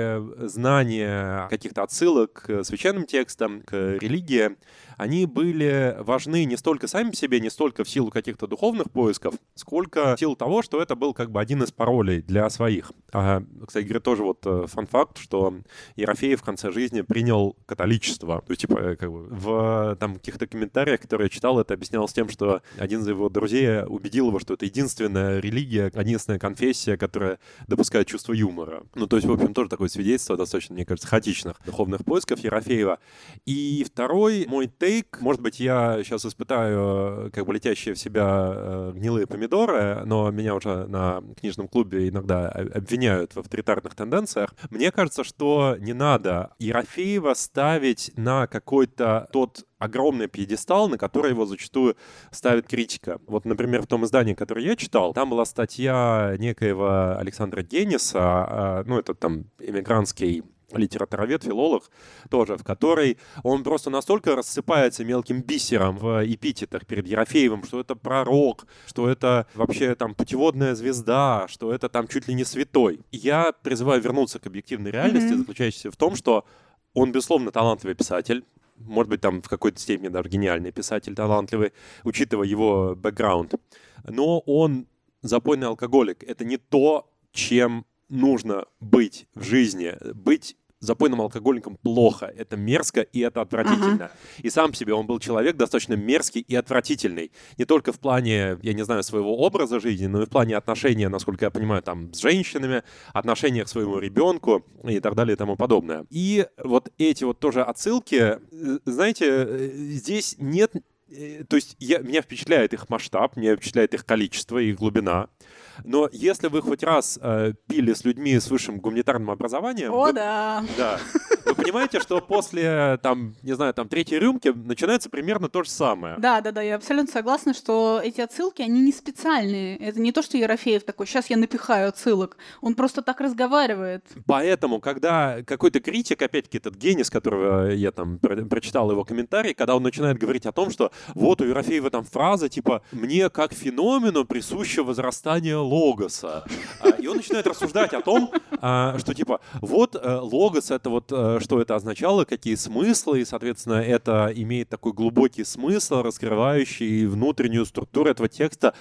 знание каких-то отсылок к священным текстам, к религии, они были важны не столько сами себе, не столько в силу каких-то духовных поисков, сколько в силу того, что это был как бы один из паролей для своих. А, кстати говоря, тоже вот э, фан-факт, что Ерофей в конце жизни принял католичество. То есть, типа, э, как бы в там каких-то комментариях, которые я читал, это объяснялось тем, что один из его друзей убедил его, что это единственная религия, единственная конфессия, которая допускает чувство юмора. Ну, то есть, в общем, тоже такое свидетельство достаточно, мне кажется, хаотичных духовных поисков Ерофеева. И второй мой тейк тейк. Может быть, я сейчас испытаю э, как бы летящие в себя э, гнилые помидоры, но меня уже на книжном клубе иногда обвиняют в авторитарных тенденциях. Мне кажется, что не надо Ерофеева ставить на какой-то тот огромный пьедестал, на который его зачастую ставит критика. Вот, например, в том издании, которое я читал, там была статья некоего Александра Генниса, а, ну, это там иммигрантский литературовед, филолог тоже, в которой он просто настолько рассыпается мелким бисером в эпитетах перед Ерофеевым, что это пророк, что это вообще там путеводная звезда, что это там чуть ли не святой. Я призываю вернуться к объективной реальности, mm-hmm. заключающейся в том, что он, безусловно, талантливый писатель, может быть, там в какой-то степени даже гениальный писатель, талантливый, учитывая его бэкграунд. Но он запойный алкоголик. Это не то, чем нужно быть в жизни. Быть запойным алкоголиком плохо, это мерзко и это отвратительно. Ага. И сам себе он был человек достаточно мерзкий и отвратительный. Не только в плане, я не знаю, своего образа жизни, но и в плане отношения, насколько я понимаю, там, с женщинами, отношения к своему ребенку и так далее и тому подобное. И вот эти вот тоже отсылки, э, знаете, э, здесь нет э, то есть я, меня впечатляет их масштаб, меня впечатляет их количество, их глубина. Но если вы хоть раз э, пили с людьми с высшим гуманитарным образованием... О, вы, да. Да. Вы понимаете, что после, там, не знаю, там, третьей рюмки начинается примерно то же самое. Да, да, да, я абсолютно согласна, что эти отсылки, они не специальные. Это не то, что Ерофеев такой, сейчас я напихаю отсылок. Он просто так разговаривает. Поэтому, когда какой-то критик, опять-таки этот гений, с которого я там про- прочитал его комментарий, когда он начинает говорить о том, что вот у Ерофеева там фраза типа «мне как феномену присуще возрастание логоса». А, И он начинает рассуждать о том, а, что типа вот э, логос это вот э, что это означало, какие смыслы, и, соответственно, это имеет такой глубокий смысл, раскрывающий внутреннюю структуру этого текста.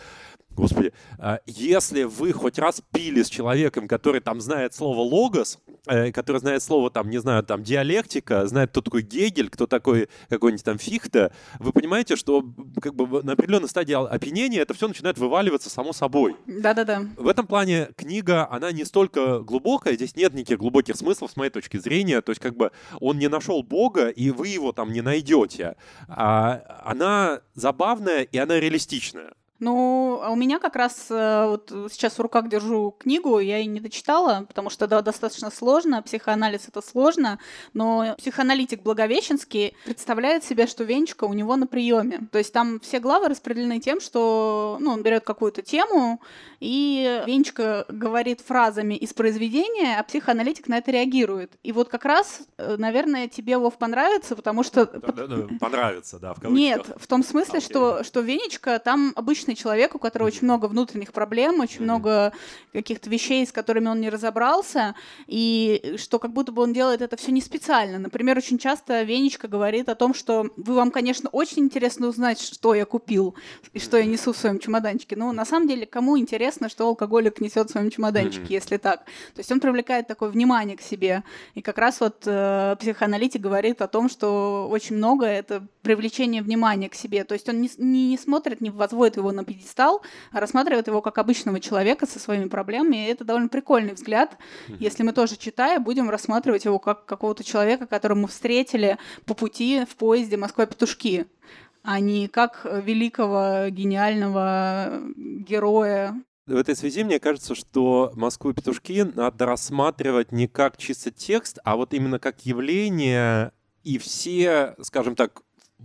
Господи, а, если вы хоть раз пили с человеком, который там знает слово логос, э, который знает слово, там, не знаю, там, диалектика, знает, кто такой Гегель, кто такой какой-нибудь там Фихте, вы понимаете, что как бы на определенной стадии опьянения это все начинает вываливаться само собой. Да-да-да. В этом плане книга, она не столько глубокая, здесь нет никаких глубоких смыслов с моей точки зрения, то есть как бы он не нашел Бога, и вы его там не найдете. А она забавная, и она реалистичная. Ну, а у меня как раз э, вот сейчас в руках держу книгу, я ее не дочитала, потому что да, достаточно сложно, психоанализ это сложно, но психоаналитик Благовещенский представляет себе, что Венчика у него на приеме. То есть там все главы распределены тем, что ну, он берет какую-то тему, и Венчика говорит фразами из произведения, а психоаналитик на это реагирует. И вот как раз, э, наверное, тебе, Вов, понравится, потому что... Понравится, да, в кавычках. Нет, в том смысле, А, что, что Венечка там обычный человек, у которого очень много внутренних проблем, очень много каких-то вещей, с которыми он не разобрался, и что как будто бы он делает это все не специально. Например, очень часто Венечка говорит о том, что вы вам, конечно, очень интересно узнать, что я купил и что я несу в своем чемоданчике. Но на самом деле, кому интересно, что алкоголик несет в своем чемоданчике, Мгм. если так? То есть он привлекает такое внимание к себе. И как раз вот э, психоаналитик говорит о том, что очень много это привлечение внимания к себе. То есть он не, не, не смотрит, не возводит его на пьедестал, а рассматривает его как обычного человека со своими проблемами. И это довольно прикольный взгляд. Если мы тоже читая, будем рассматривать его как какого-то человека, которого мы встретили по пути в поезде Москва-Петушки а не как великого, гениального героя В этой связи мне кажется, что Москву и петушки надо рассматривать не как чисто текст, а вот именно как явление и все, скажем так,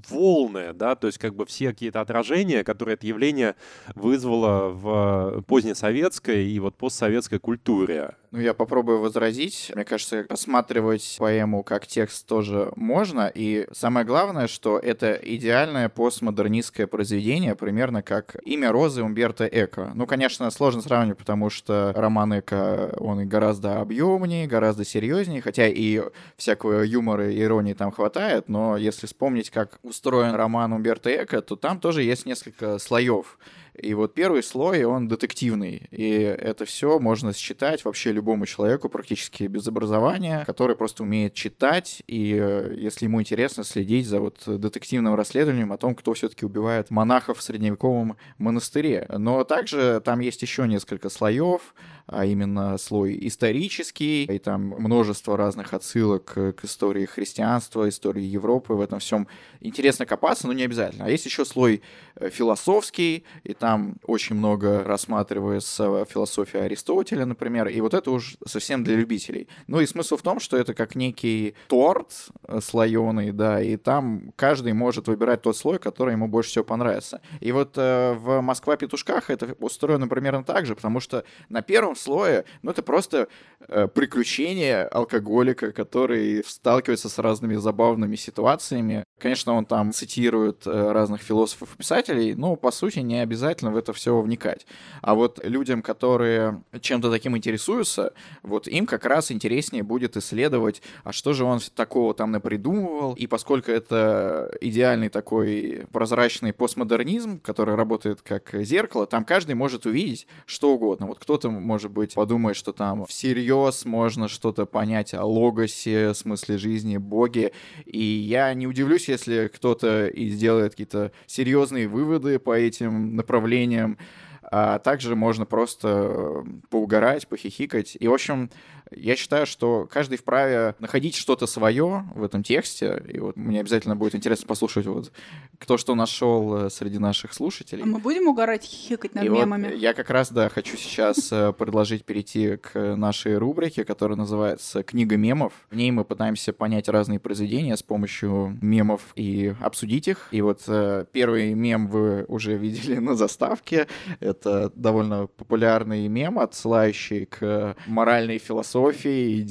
волны, да, то есть как бы все какие-то отражения, которые это явление вызвало в позднесоветской и вот постсоветской культуре. Ну, я попробую возразить. Мне кажется, рассматривать поэму как текст тоже можно. И самое главное, что это идеальное постмодернистское произведение, примерно как «Имя Розы» Умберто Эко. Ну, конечно, сложно сравнивать, потому что роман Эко, он гораздо объемнее, гораздо серьезнее, хотя и всякого юмора и иронии там хватает, но если вспомнить, как устроен роман Умберто Эко, то там тоже есть несколько слоев. И вот первый слой, он детективный. И это все можно считать вообще любому человеку практически без образования, который просто умеет читать, и э, если ему интересно следить за вот детективным расследованием о том, кто все-таки убивает монахов в средневековом монастыре. Но также там есть еще несколько слоев, а именно слой исторический, и там множество разных отсылок к истории христианства, истории Европы, в этом всем интересно копаться, но не обязательно. А есть еще слой философский, и там очень много рассматривается философия Аристотеля, например, и вот это уж совсем для любителей. Ну и смысл в том, что это как некий торт слоеный, да, и там каждый может выбирать тот слой, который ему больше всего понравится. И вот э, в Москва-петушках это устроено примерно так же, потому что на первом слое, ну это просто э, приключение алкоголика, который сталкивается с разными забавными ситуациями. Конечно, он там цитирует э, разных философов и писателей, но по сути не обязательно в это все вникать. А вот людям, которые чем-то таким интересуются, вот им как раз интереснее будет исследовать, а что же он такого там напридумывал. И поскольку это идеальный такой прозрачный постмодернизм, который работает как зеркало, там каждый может увидеть что угодно. Вот кто-то, может быть, подумает, что там всерьез можно что-то понять о логосе, смысле жизни, боге. И я не удивлюсь, если кто-то и сделает какие-то серьезные выводы по этим направлениям. а также можно просто поугарать, похихикать. И, в общем, я считаю, что каждый вправе находить что-то свое в этом тексте. И вот мне обязательно будет интересно послушать, вот кто что нашел э, среди наших слушателей. А мы будем угорать, хихикать над и мемами? Вот я как раз, да, хочу сейчас э, предложить перейти к нашей рубрике, которая называется «Книга мемов». В ней мы пытаемся понять разные произведения с помощью мемов и обсудить их. И вот э, первый мем вы уже видели на заставке. Это довольно популярный мем, отсылающий к моральной философии философии и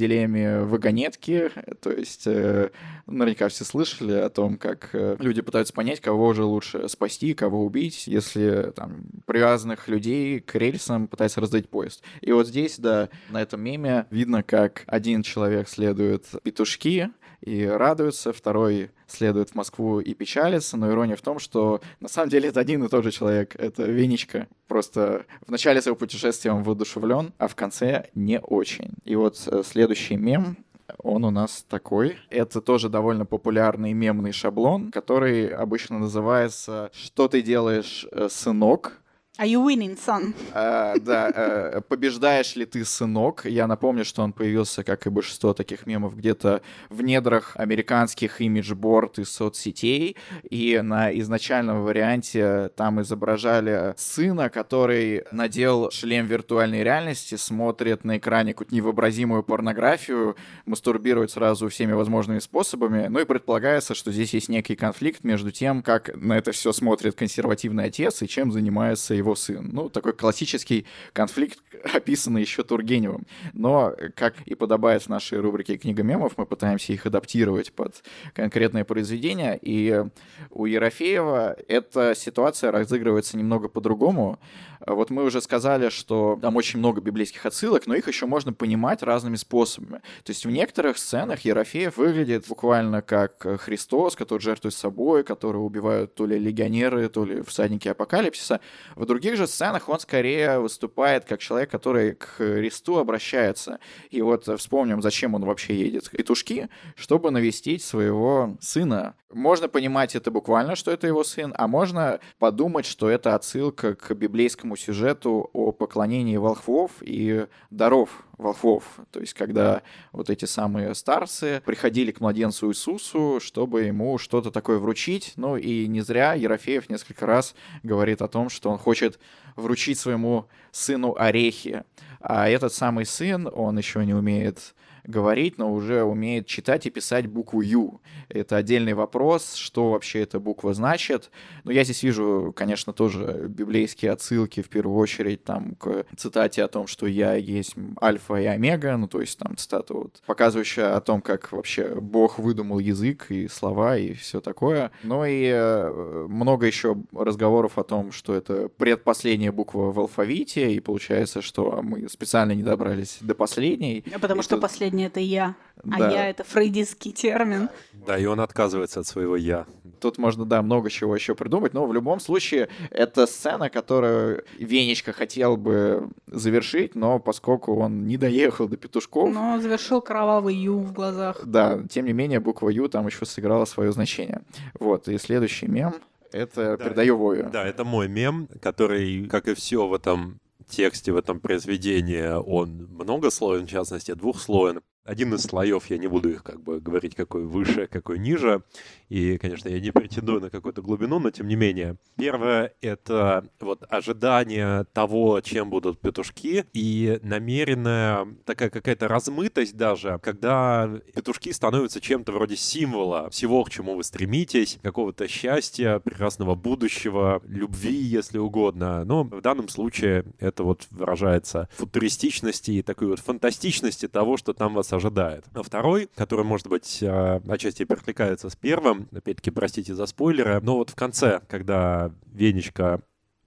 вагонетки. То есть э, наверняка все слышали о том, как э, люди пытаются понять, кого же лучше спасти, кого убить, если там привязанных людей к рельсам пытается раздать поезд. И вот здесь, да, на этом меме видно, как один человек следует петушки, и радуется, второй следует в Москву и печалится, но ирония в том, что на самом деле это один и тот же человек, это Венечка. Просто в начале своего путешествия он воодушевлен, а в конце не очень. И вот э, следующий мем, он у нас такой. Это тоже довольно популярный мемный шаблон, который обычно называется «Что ты делаешь, э, сынок?» Are you winning, son? Uh, да, uh, побеждаешь ли ты, сынок? Я напомню, что он появился, как и большинство таких мемов, где-то в недрах американских имиджборд и соцсетей. И на изначальном варианте там изображали сына, который надел шлем виртуальной реальности, смотрит на экране какую-то невообразимую порнографию, мастурбирует сразу всеми возможными способами. Ну и предполагается, что здесь есть некий конфликт между тем, как на это все смотрит консервативный отец и чем занимается его сын. Ну, такой классический конфликт, описанный еще Тургеневым. Но, как и подобает в нашей рубрике «Книга мемов», мы пытаемся их адаптировать под конкретное произведение. И у Ерофеева эта ситуация разыгрывается немного по-другому. Вот мы уже сказали, что там очень много библейских отсылок, но их еще можно понимать разными способами. То есть в некоторых сценах Ерофеев выглядит буквально как Христос, который жертвует собой, который убивают то ли легионеры, то ли всадники апокалипсиса. В других же сценах он скорее выступает как человек, который к Христу обращается. И вот вспомним, зачем он вообще едет в петушки, чтобы навестить своего сына. Можно понимать это буквально, что это его сын, а можно подумать, что это отсылка к библейскому сюжету о поклонении волхвов и даров волхвов. То есть, когда вот эти самые старцы приходили к младенцу Иисусу, чтобы ему что-то такое вручить. Ну и не зря Ерофеев несколько раз говорит о том, что он хочет вручить своему сыну орехи. А этот самый сын, он еще не умеет говорить, но уже умеет читать и писать букву «Ю». Это отдельный вопрос, что вообще эта буква значит. Но я здесь вижу, конечно, тоже библейские отсылки, в первую очередь, там, к цитате о том, что «Я есть альфа и омега», ну, то есть там цитата, вот, показывающая о том, как вообще Бог выдумал язык и слова и все такое. Ну и э, много еще разговоров о том, что это предпоследняя буква в алфавите, и получается, что мы специально не добрались до последней. Потому что последняя последнее — это «я», а да. «я» — это фрейдистский термин. Да, и он отказывается от своего «я». Тут можно, да, много чего еще придумать, но в любом случае это сцена, которую Венечка хотел бы завершить, но поскольку он не доехал до петушков... Но завершил кровавый «ю» в глазах. Да, тем не менее буква «ю» там еще сыграла свое значение. Вот, и следующий мем — это да, передаю Вою. Да, это мой мем, который, как и все в этом тексте в этом произведении он многослоен, в частности, двухслоен один из слоев, я не буду их как бы говорить, какой выше, какой ниже. И, конечно, я не претендую на какую-то глубину, но тем не менее. Первое — это вот ожидание того, чем будут петушки, и намеренная такая какая-то размытость даже, когда петушки становятся чем-то вроде символа всего, к чему вы стремитесь, какого-то счастья, прекрасного будущего, любви, если угодно. Но в данном случае это вот выражается футуристичности и такой вот фантастичности того, что там вас ожидает. А второй, который, может быть, а, отчасти перекликается с первым, опять-таки, простите за спойлеры, но вот в конце, когда Венечка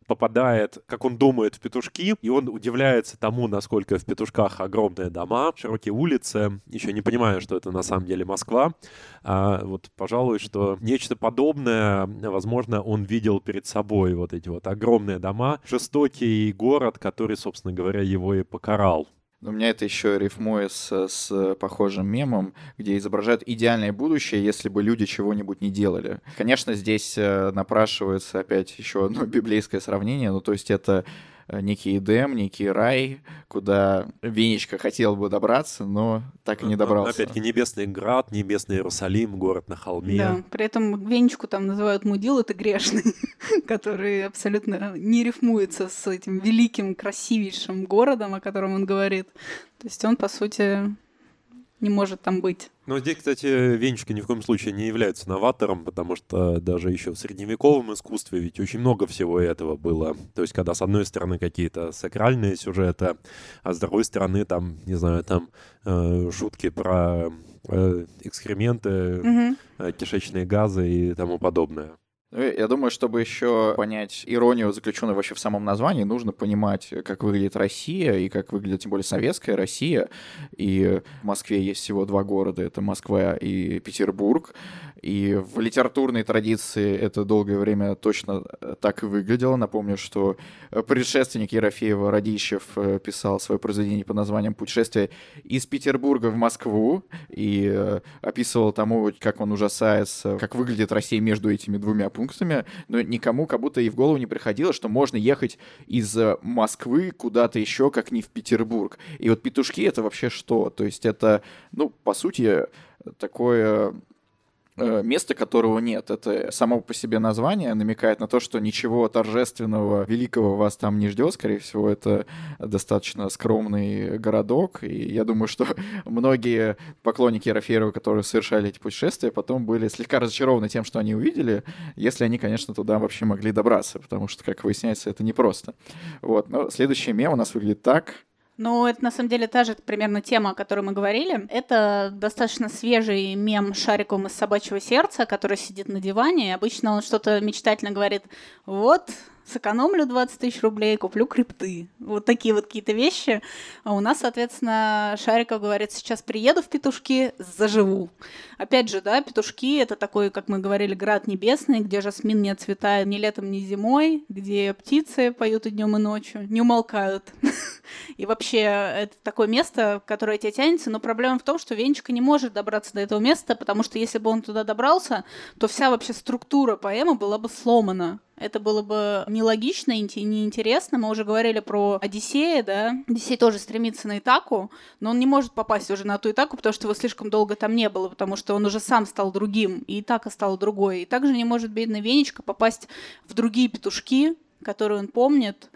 попадает, как он думает, в петушки, и он удивляется тому, насколько в петушках огромные дома, широкие улицы, еще не понимая, что это на самом деле Москва. А вот, пожалуй, что нечто подобное, возможно, он видел перед собой, вот эти вот огромные дома, жестокий город, который, собственно говоря, его и покарал. У меня это еще рифмует с, с похожим мемом, где изображают идеальное будущее, если бы люди чего-нибудь не делали. Конечно, здесь э, напрашивается опять еще одно библейское сравнение, ну то есть это некий Эдем, некий рай, куда Венечка хотел бы добраться, но так и не добрался. Опять-таки небесный град, небесный Иерусалим, город на холме. Да, при этом Венечку там называют мудил, это грешный, который абсолютно не рифмуется с этим великим, красивейшим городом, о котором он говорит. То есть он, по сути, не может там быть. Но здесь, кстати, венчики ни в коем случае не являются новатором, потому что даже еще в средневековом искусстве ведь очень много всего этого было. То есть, когда с одной стороны какие-то сакральные сюжеты, а с другой стороны там, не знаю, там э, шутки про э, экскременты, угу. э, кишечные газы и тому подобное. Ну, я думаю, чтобы еще понять иронию, заключенную вообще в самом названии, нужно понимать, как выглядит Россия и как выглядит, тем более, советская Россия. И в Москве есть всего два города, это Москва и Петербург. И в литературной традиции это долгое время точно э, так и выглядело. Напомню, что предшественник Ерофеева Радищев э, писал свое произведение под названием «Путешествие из Петербурга в Москву» и э, описывал тому, как он ужасается, как выглядит Россия между этими двумя пунктами, но никому как будто и в голову не приходило, что можно ехать из э, Москвы куда-то еще, как не в Петербург. И вот петушки — это вообще что? То есть это, ну, по сути, такое Э, место которого нет. Это само по себе название намекает на то, что ничего торжественного, великого вас там не ждет. Скорее всего, это достаточно скромный городок. И я думаю, что многие поклонники Ерофеева, которые совершали эти путешествия, потом были слегка разочарованы тем, что они увидели, если они, конечно, туда вообще могли добраться, потому что, как выясняется, это непросто. Вот. Но следующий мем у нас выглядит так. Ну, это на самом деле та же примерно тема, о которой мы говорили. Это достаточно свежий мем шариком из собачьего сердца, который сидит на диване. И обычно он что-то мечтательно говорит: Вот, сэкономлю 20 тысяч рублей, куплю крипты. Вот такие вот какие-то вещи. А у нас, соответственно, Шариков говорит, сейчас приеду в Петушки, заживу. Опять же, да, Петушки — это такой, как мы говорили, град небесный, где жасмин не отцветает ни летом, ни зимой, где птицы поют и днем, и ночью, не умолкают. И вообще, это такое место, которое тебя тянется, но проблема в том, что Венчика не может добраться до этого места, потому что если бы он туда добрался, то вся вообще структура поэмы была бы сломана. Это было бы нелогично и неинтересно. Мы уже говорили про Одиссея, да. Одиссей тоже стремится на Итаку, но он не может попасть уже на ту Итаку, потому что его слишком долго там не было, потому что он уже сам стал другим, и Итака стала другой. И также не может бедный Венечка попасть в другие петушки, которые он помнит.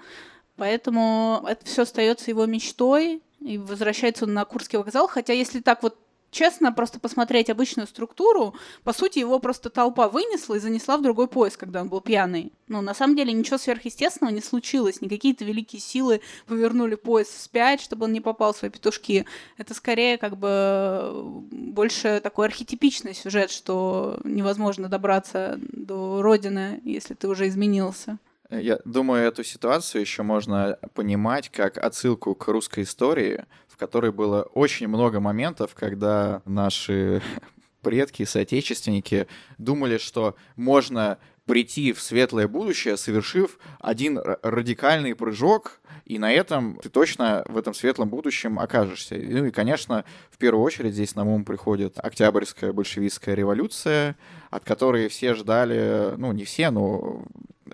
Поэтому это все остается его мечтой, и возвращается он на Курский вокзал. Хотя, если так вот честно просто посмотреть обычную структуру, по сути, его просто толпа вынесла и занесла в другой поезд, когда он был пьяный. Ну, на самом деле, ничего сверхъестественного не случилось. Не какие-то великие силы повернули поезд вспять, чтобы он не попал в свои петушки. Это скорее как бы больше такой архетипичный сюжет, что невозможно добраться до родины, если ты уже изменился. Я думаю, эту ситуацию еще можно понимать как отсылку к русской истории, которой было очень много моментов, когда наши предки, соотечественники думали, что можно прийти в светлое будущее, совершив один радикальный прыжок, и на этом ты точно в этом светлом будущем окажешься. Ну и, конечно, в первую очередь здесь на ум приходит Октябрьская большевистская революция, от которой все ждали, ну не все, но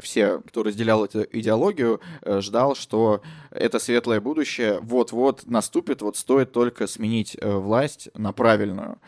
все, кто разделял эту идеологию, э, ждал, что это светлое будущее вот-вот наступит, вот стоит только сменить э, власть на правильную.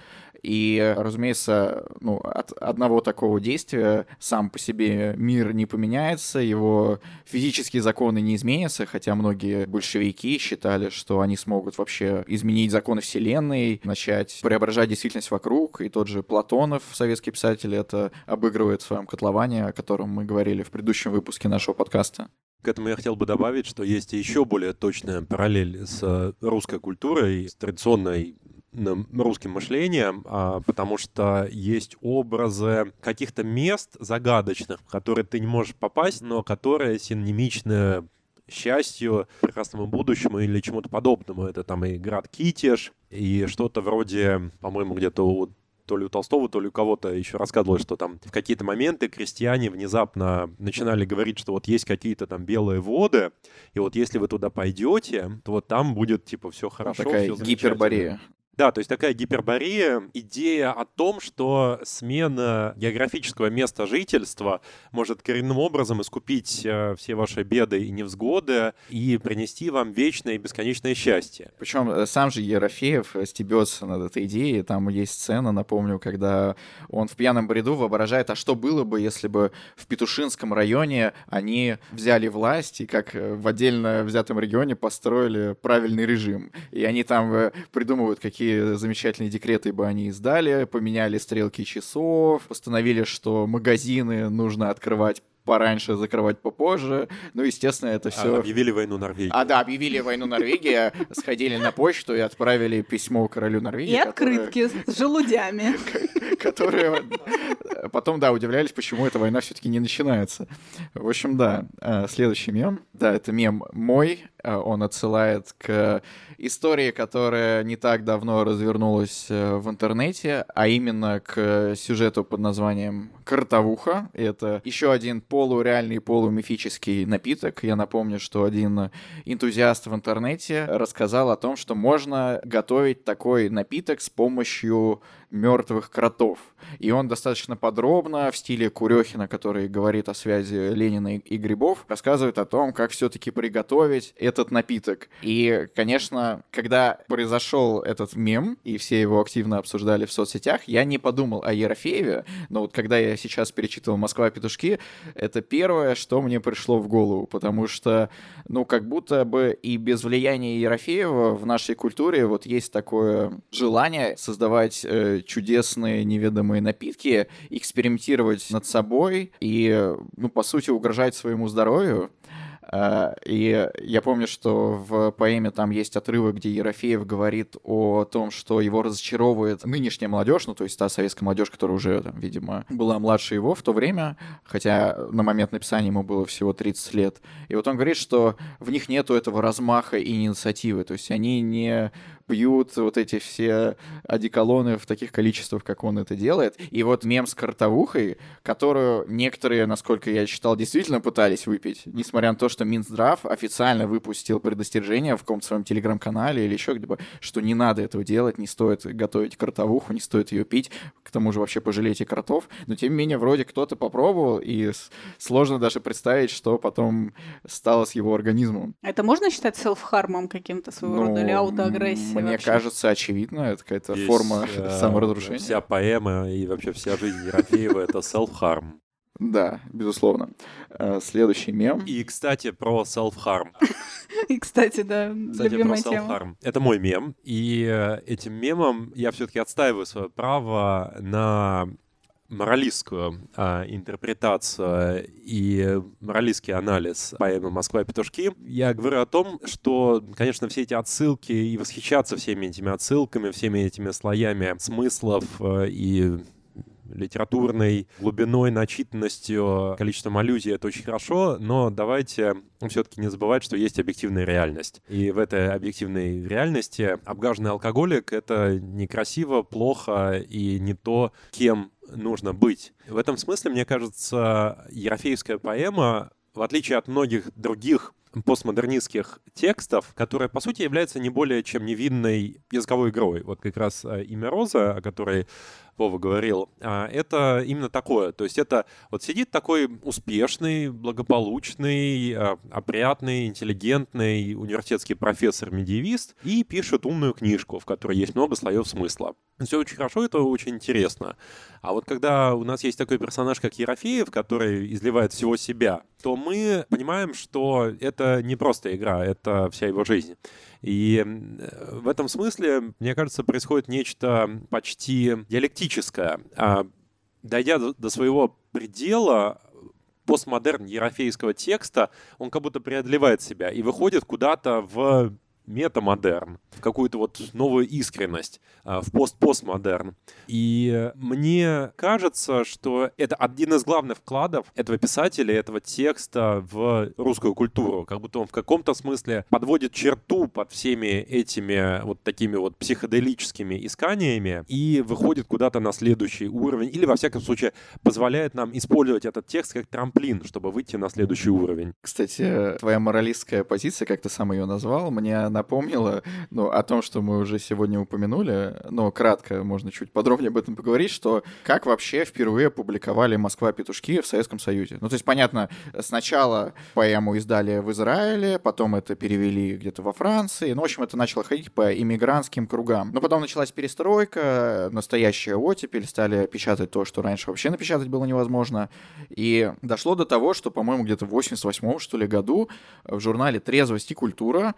И, разумеется, ну, от одного такого действия сам по себе мир не поменяется, его физические законы не изменятся, хотя многие большевики считали, что они смогут вообще изменить законы Вселенной, начать преображать действительность вокруг, и тот же Платонов, советский писатель, это обыгрывает в своем котловане, о котором мы говорили в предыдущем выпуске нашего подкаста. К этому я хотел бы добавить, что есть еще более точная параллель с русской культурой, с традиционной русским мышлением, а, потому что есть образы каких-то мест загадочных, в которые ты не можешь попасть, но которые синонимичны счастью, прекрасному будущему или чему-то подобному. Это там и град Китеж, и что-то вроде, по-моему, где-то у то ли у Толстого, то ли у кого-то еще рассказывалось, что там в какие-то моменты крестьяне внезапно начинали говорить, что вот есть какие-то там белые воды, и вот если вы туда пойдете, то вот там будет типа все хорошо. Такая все гиперборея. Да, то есть такая гиперборея, идея о том, что смена географического места жительства может коренным образом искупить э, все ваши беды и невзгоды и принести вам вечное и бесконечное счастье. Причем э, сам же Ерофеев стебется над этой идеей. Там есть сцена, напомню, когда он в пьяном бреду воображает, а что было бы, если бы в Петушинском районе они взяли власть и как э, в отдельно взятом регионе построили правильный режим. И они там придумывают, какие какие замечательные декреты бы они издали, поменяли стрелки часов, постановили, что магазины нужно открывать пораньше, закрывать попозже. Ну, естественно, это все... А, объявили войну Норвегии. А, да, объявили войну Норвегии, сходили на почту и отправили письмо королю Норвегии. И открытки с желудями. Которые потом, да, удивлялись, почему эта война все-таки не начинается. В общем, да, э, следующий мем. Да, это мем мой. Э, он отсылает к истории, которая не так давно развернулась э, в интернете, а именно к сюжету под названием «Картовуха». Это еще один полуреальный, полумифический напиток. Я напомню, что один энтузиаст в интернете рассказал о том, что можно готовить такой напиток с помощью мертвых кротов. И он достаточно подробно в стиле Курехина, который говорит о связи Ленина и грибов, рассказывает о том, как все-таки приготовить этот напиток. И, конечно, когда произошел этот мем, и все его активно обсуждали в соцсетях, я не подумал о Ерофееве, но вот когда я сейчас перечитывал «Москва-петушки», это первое, что мне пришло в голову, потому что, ну, как будто бы и без влияния Ерофеева в нашей культуре вот есть такое желание создавать э, чудесные неведомые напитки, экспериментировать над собой и, ну, по сути, угрожать своему здоровью. А, и я помню, что в поэме там есть отрывок, где Ерофеев говорит о том, что его разочаровывает нынешняя молодежь, ну то есть та советская молодежь, которая уже, там, видимо, была младше его в то время, хотя на момент написания ему было всего 30 лет. И вот он говорит, что в них нету этого размаха и инициативы, то есть они не пьют вот эти все одеколоны в таких количествах, как он это делает. И вот мем с картовухой, которую некоторые, насколько я читал, действительно пытались выпить, несмотря на то, что Минздрав официально выпустил предостережение в каком-то своем телеграм-канале или еще где-то, что не надо этого делать, не стоит готовить картовуху, не стоит ее пить, к тому же вообще пожалейте кротов. Но тем не менее, вроде кто-то попробовал, и сложно даже представить, что потом стало с его организмом. Это можно считать селф-хармом каким-то своего ну, рода или аутоагрессией? Мне вообще. кажется, очевидно, это какая-то Есть, форма э, саморазрушения. Вся поэма и вообще вся жизнь Ерофеева — это self-harm. Да, безусловно. Э, следующий мем. И, кстати, про self-harm. И, кстати, да, кстати, любимая про self-harm. Это мой мем, и э, этим мемом я все-таки отстаиваю свое право на моралистскую а, интерпретацию и моралистский анализ поэмы «Москва и петушки», я говорю о том, что, конечно, все эти отсылки и восхищаться всеми этими отсылками, всеми этими слоями смыслов э, и литературной глубиной, начитанностью, количеством аллюзий — это очень хорошо, но давайте все-таки не забывать, что есть объективная реальность. И в этой объективной реальности обгаженный алкоголик — это некрасиво, плохо и не то, кем нужно быть. В этом смысле, мне кажется, Ерофеевская поэма, в отличие от многих других постмодернистских текстов, которая, по сути, является не более чем невинной языковой игрой. Вот как раз э, имя Роза, о которой Вова говорил, а, это именно такое. То есть это вот сидит такой успешный, благополучный, а, опрятный, интеллигентный университетский профессор-медиевист и пишет умную книжку, в которой есть много слоев смысла. Все очень хорошо, это очень интересно. А вот когда у нас есть такой персонаж, как Ерофеев, который изливает всего себя, то мы понимаем, что это не просто игра, это вся его жизнь. И в этом смысле, мне кажется, происходит нечто почти диалектическое. А, дойдя до своего предела, постмодерн ерофейского текста, он как будто преодолевает себя и выходит куда-то в метамодерн, в какую-то вот новую искренность, а, в пост-постмодерн. И мне кажется, что это один из главных вкладов этого писателя, этого текста в русскую культуру. Как будто он в каком-то смысле подводит черту под всеми этими вот такими вот психоделическими исканиями и выходит куда-то на следующий уровень, или, во всяком случае, позволяет нам использовать этот текст как трамплин, чтобы выйти на следующий уровень. Кстати, твоя моралистская позиция, как ты сам ее назвал, мне напомнило ну, о том, что мы уже сегодня упомянули, но кратко можно чуть подробнее об этом поговорить, что как вообще впервые публиковали «Москва-петушки» в Советском Союзе. Ну, то есть, понятно, сначала поэму издали в Израиле, потом это перевели где-то во Франции, ну, в общем, это начало ходить по иммигрантским кругам. Но потом началась перестройка, настоящая оттепель, стали печатать то, что раньше вообще напечатать было невозможно, и дошло до того, что, по-моему, где-то в 88 что ли, году в журнале «Трезвость и культура»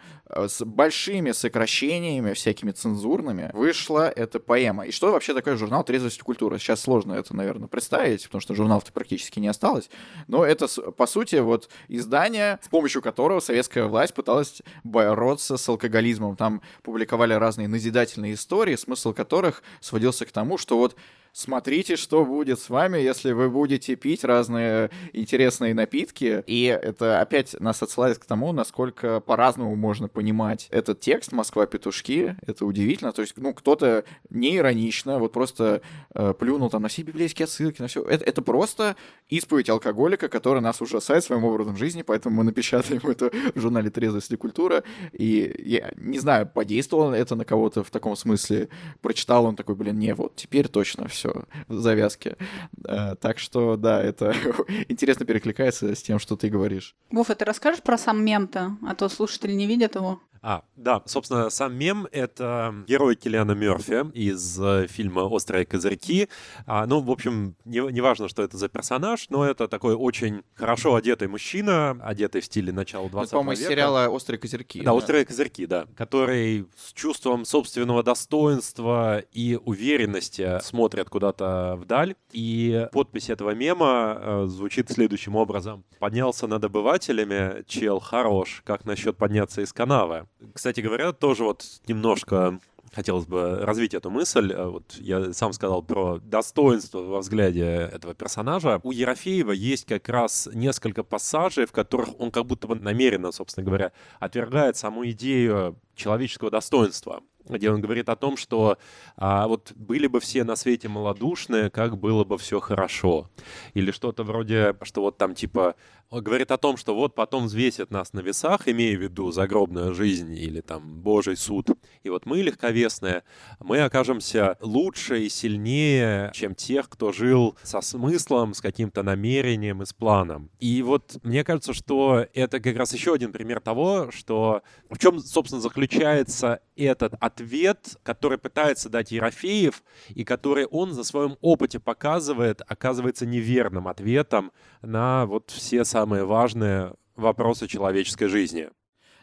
большими сокращениями, всякими цензурными, вышла эта поэма. И что вообще такое журнал «Трезвость и культура»? Сейчас сложно это, наверное, представить, потому что журналов-то практически не осталось. Но это, по сути, вот издание, с помощью которого советская власть пыталась бороться с алкоголизмом. Там публиковали разные назидательные истории, смысл которых сводился к тому, что вот смотрите, что будет с вами, если вы будете пить разные интересные напитки. И это опять нас отсылает к тому, насколько по-разному можно понимать этот текст «Москва-петушки». Это удивительно. То есть, ну, кто-то не иронично, вот просто э, плюнул там на все библейские отсылки, на все. Это, это просто исповедь алкоголика, который нас ужасает своим образом жизни, поэтому мы напечатаем это в журнале «Трезвость и культура». И я не знаю, подействовало это на кого-то в таком смысле. Прочитал он такой, блин, не, вот теперь точно все все в завязке. Э, так что, да, это интересно перекликается с тем, что ты говоришь. Вов, а ты расскажешь про сам мем-то? А то слушатели не видят его. А, да, собственно, сам мем — это герой Киллиана Мерфи из э, фильма «Острые козырьки». А, ну, в общем, не, не важно, что это за персонаж, но это такой очень хорошо одетый мужчина, одетый в стиле начала 20 это, по-моему, века. сериала «Острые козырьки». Да, да, «Острые козырьки», да, который с чувством собственного достоинства и уверенности смотрит куда-то вдаль. И подпись этого мема э, звучит следующим образом. «Поднялся над обывателями, чел хорош, как насчет подняться из канавы?» Кстати говоря, тоже вот немножко хотелось бы развить эту мысль. Э, вот я сам сказал про достоинство во взгляде этого персонажа. У Ерофеева есть как раз несколько пассажей, в которых он как будто бы намеренно, собственно говоря, отвергает саму идею человеческого достоинства где он говорит о том, что а, вот были бы все на свете малодушные, как было бы все хорошо. Или что-то вроде, что вот там типа говорит о том, что вот потом взвесят нас на весах, имея в виду загробную жизнь или там Божий суд. И вот мы легковесные, мы окажемся лучше и сильнее, чем тех, кто жил со смыслом, с каким-то намерением и с планом. И вот мне кажется, что это как раз еще один пример того, что в чем, собственно, заключается этот ответ, который пытается дать Ерофеев, и который он за своем опыте показывает, оказывается неверным ответом на вот все самые самые важные вопросы человеческой жизни.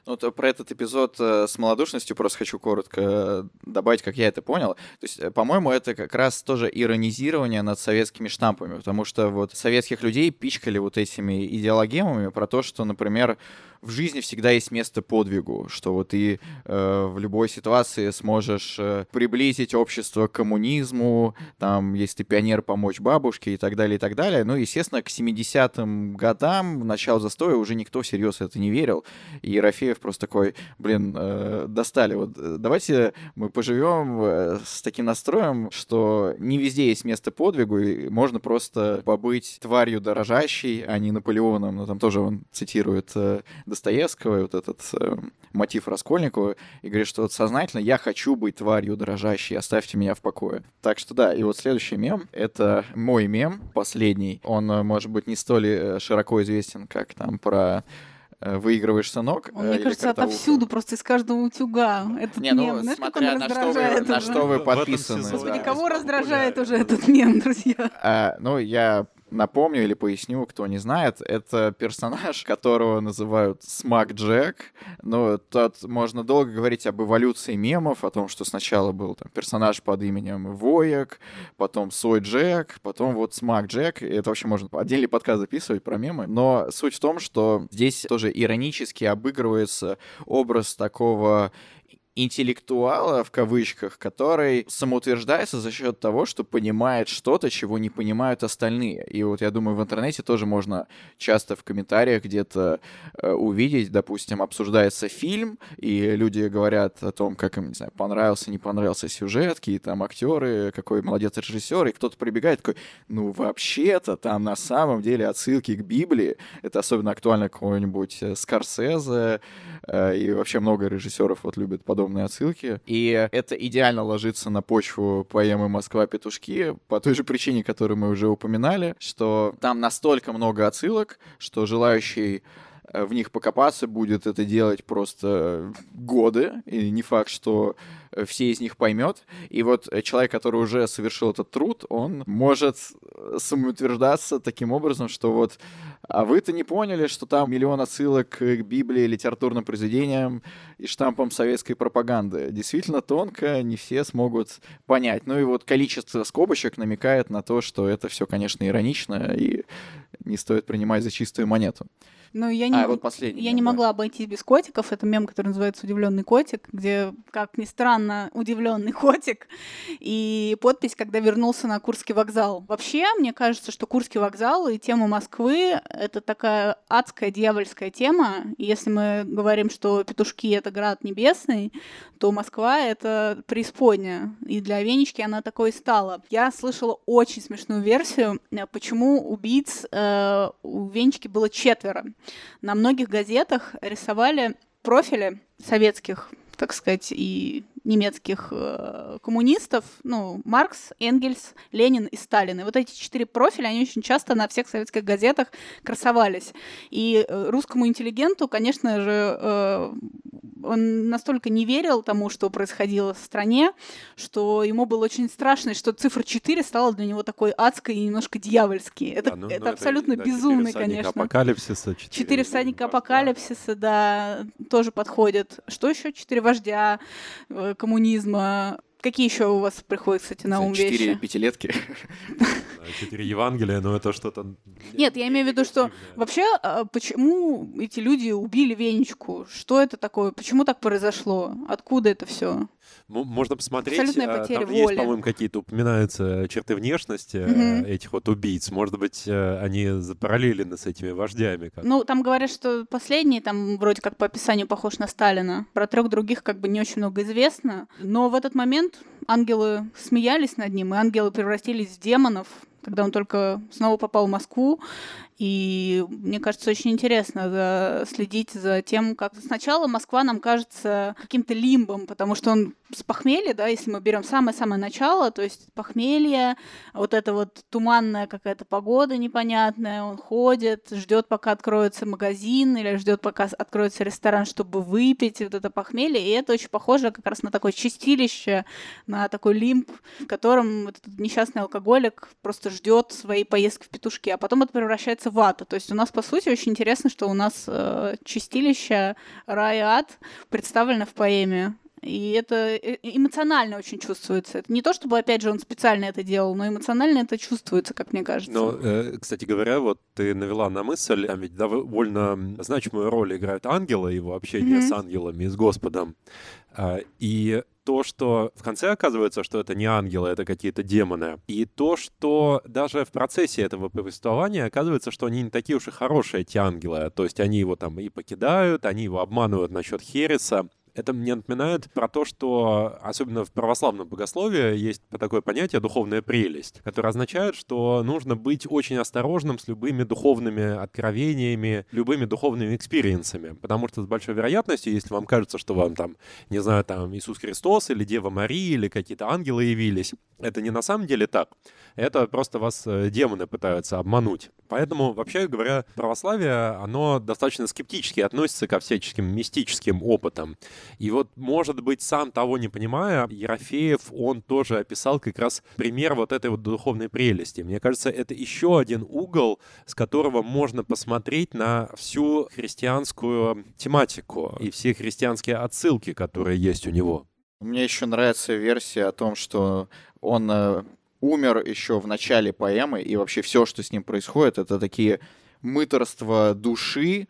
Ну, то про этот эпизод э, с малодушностью просто хочу коротко э, добавить, как я это понял. То есть, э, по-моему, это как раз тоже иронизирование над советскими штампами, потому что вот советских людей пичкали вот этими идеологемами про то, что, например, в жизни всегда есть место подвигу, что вот ты э, в любой ситуации сможешь э, приблизить общество к коммунизму, там, если ты пионер, помочь бабушке и так далее, и так далее. Ну, естественно, к 70-м годам, началу застоя, уже никто всерьез это не верил. И Ерофеев просто такой, блин, э, достали. Вот э, давайте мы поживем э, с таким настроем, что не везде есть место подвигу, и можно просто побыть тварью дорожащей, а не Наполеоном. Ну, там тоже он цитирует э, Достоевского, вот этот э, мотив Раскольникова, и говорит, что вот сознательно я хочу быть тварью дрожащей, оставьте меня в покое. Так что да, и вот следующий мем — это мой мем, последний. Он, э, может быть, не столь э, широко известен, как там про э, выигрываешь сынок. Он, мне кажется, картовуха. отовсюду, просто из каждого утюга. Этот не, ну, мем. Знаешь, смотря на что, вы, на что вы подписаны. Господи, да. кого раздражает уже этот мем, друзья? А, ну, я напомню или поясню, кто не знает, это персонаж, которого называют Смак Джек. Но тут можно долго говорить об эволюции мемов, о том, что сначала был там, персонаж под именем Воек, потом Сой Джек, потом вот Смак Джек. Это вообще можно отдельный подкаст записывать про мемы. Но суть в том, что здесь тоже иронически обыгрывается образ такого интеллектуала, в кавычках, который самоутверждается за счет того, что понимает что-то, чего не понимают остальные. И вот я думаю, в интернете тоже можно часто в комментариях где-то э, увидеть, допустим, обсуждается фильм, и люди говорят о том, как им, не знаю, понравился, не понравился сюжет, какие там актеры, какой молодец режиссер, и кто-то прибегает такой, ну вообще-то там на самом деле отсылки к Библии, это особенно актуально какого-нибудь э, Скорсезе, э, и вообще много режиссеров вот любят подобные отсылки. И это идеально ложится на почву поэмы «Москва-петушки» по той же причине, которую мы уже упоминали, что там настолько много отсылок, что желающий в них покопаться будет это делать просто годы, и не факт, что Э, все из них поймет. И вот э, человек, который уже совершил этот труд, он может э, самоутверждаться таким образом, что вот, а вы-то не поняли, что там миллион отсылок к Библии, литературным произведениям и штампам советской пропаганды. Действительно тонко, не все смогут понять. Ну и вот количество скобочек намекает на то, что это все, конечно, иронично и не стоит принимать за чистую монету. Ну, я не, а, вот последний. Я не да. могла обойтись без котиков. Это мем, который называется Удивленный котик, где, как ни странно, удивленный котик. И подпись, когда вернулся на Курский вокзал. Вообще, мне кажется, что Курский вокзал и тема Москвы это такая адская дьявольская тема. И если мы говорим, что петушки это град небесный, то Москва это преисподняя. И для Венечки она такой стала. Я слышала очень смешную версию, э, почему убийц э, у Венечки было четверо. На многих газетах рисовали профили советских, так сказать, и немецких э, коммунистов, ну, Маркс, Энгельс, Ленин и Сталин. И вот эти четыре профиля, они очень часто на всех советских газетах красовались. И э, русскому интеллигенту, конечно же, э, он настолько не верил тому, что происходило в стране, что ему было очень страшно, что цифра 4 стала для него такой адской и немножко дьявольской. Это, а, ну, это ну, абсолютно это, безумный, да, конечно. апокалипсиса. Четыре, четыре всадника апокалипсиса, да, тоже подходит. Что еще? Четыре вождя э, коммунизма. Какие еще у вас приходят, кстати, на ум вещи? Четыре пятилетки. Четыре Евангелия, но это что-то... Нет, я имею в виду, что вообще а, почему эти люди убили Венечку? Что это такое? Почему так произошло? Откуда это все? Можно посмотреть, Абсолютная потеря там воли. есть, по-моему, какие-то упоминаются черты внешности угу. этих вот убийц. Может быть, э, они запараллелены с этими вождями. Как? Ну, там говорят, что последний, там вроде как по описанию похож на Сталина. Про трех других как бы не очень много известно. Но в этот момент ангелы смеялись над ним, и ангелы превратились в демонов, когда он только снова попал в Москву, и мне кажется, очень интересно за, следить за тем, как сначала Москва нам кажется каким-то лимбом, потому что он с похмелья, да, если мы берем самое-самое начало, то есть похмелье, вот это вот туманная какая-то погода непонятная, он ходит, ждет, пока откроется магазин или ждет, пока откроется ресторан, чтобы выпить вот это похмелье, и это очень похоже как раз на такое чистилище, на такой лимб, в котором этот несчастный алкоголик просто ждет своей поездки в петушки, а потом это превращается называется вата. То есть у нас, по сути, очень интересно, что у нас э, чистилище, рай и ад представлено в поэме. И это э, эмоционально очень чувствуется. Это не то, чтобы, опять же, он специально это делал, но эмоционально это чувствуется, как мне кажется. Но, э, кстати говоря, вот ты навела на мысль, там ведь довольно значимую роль играют ангелы, его общение mm-hmm. с ангелами и с Господом. А, и то, что в конце оказывается, что это не ангелы, это какие-то демоны. И то, что даже в процессе этого повествования оказывается, что они не такие уж и хорошие, эти ангелы. То есть они его там и покидают, они его обманывают насчет Хереса. Это мне напоминает про то, что особенно в православном богословии есть такое понятие «духовная прелесть», которое означает, что нужно быть очень осторожным с любыми духовными откровениями, любыми духовными экспириенсами, потому что с большой вероятностью, если вам кажется, что вам там, не знаю, там Иисус Христос или Дева Мария или какие-то ангелы явились, это не на самом деле так. Это просто вас э, демоны пытаются обмануть. Поэтому, вообще говоря, православие, оно достаточно скептически относится ко всяческим мистическим опытам. И вот, может быть, сам того не понимая, Ерофеев, он тоже описал как раз пример вот этой вот духовной прелести. Мне кажется, это еще один угол, с которого можно посмотреть на всю христианскую тематику и все христианские отсылки, которые есть у него. Мне еще нравится версия о том, что он э, умер еще в начале поэмы, и вообще все, что с ним происходит, это такие мыторства души,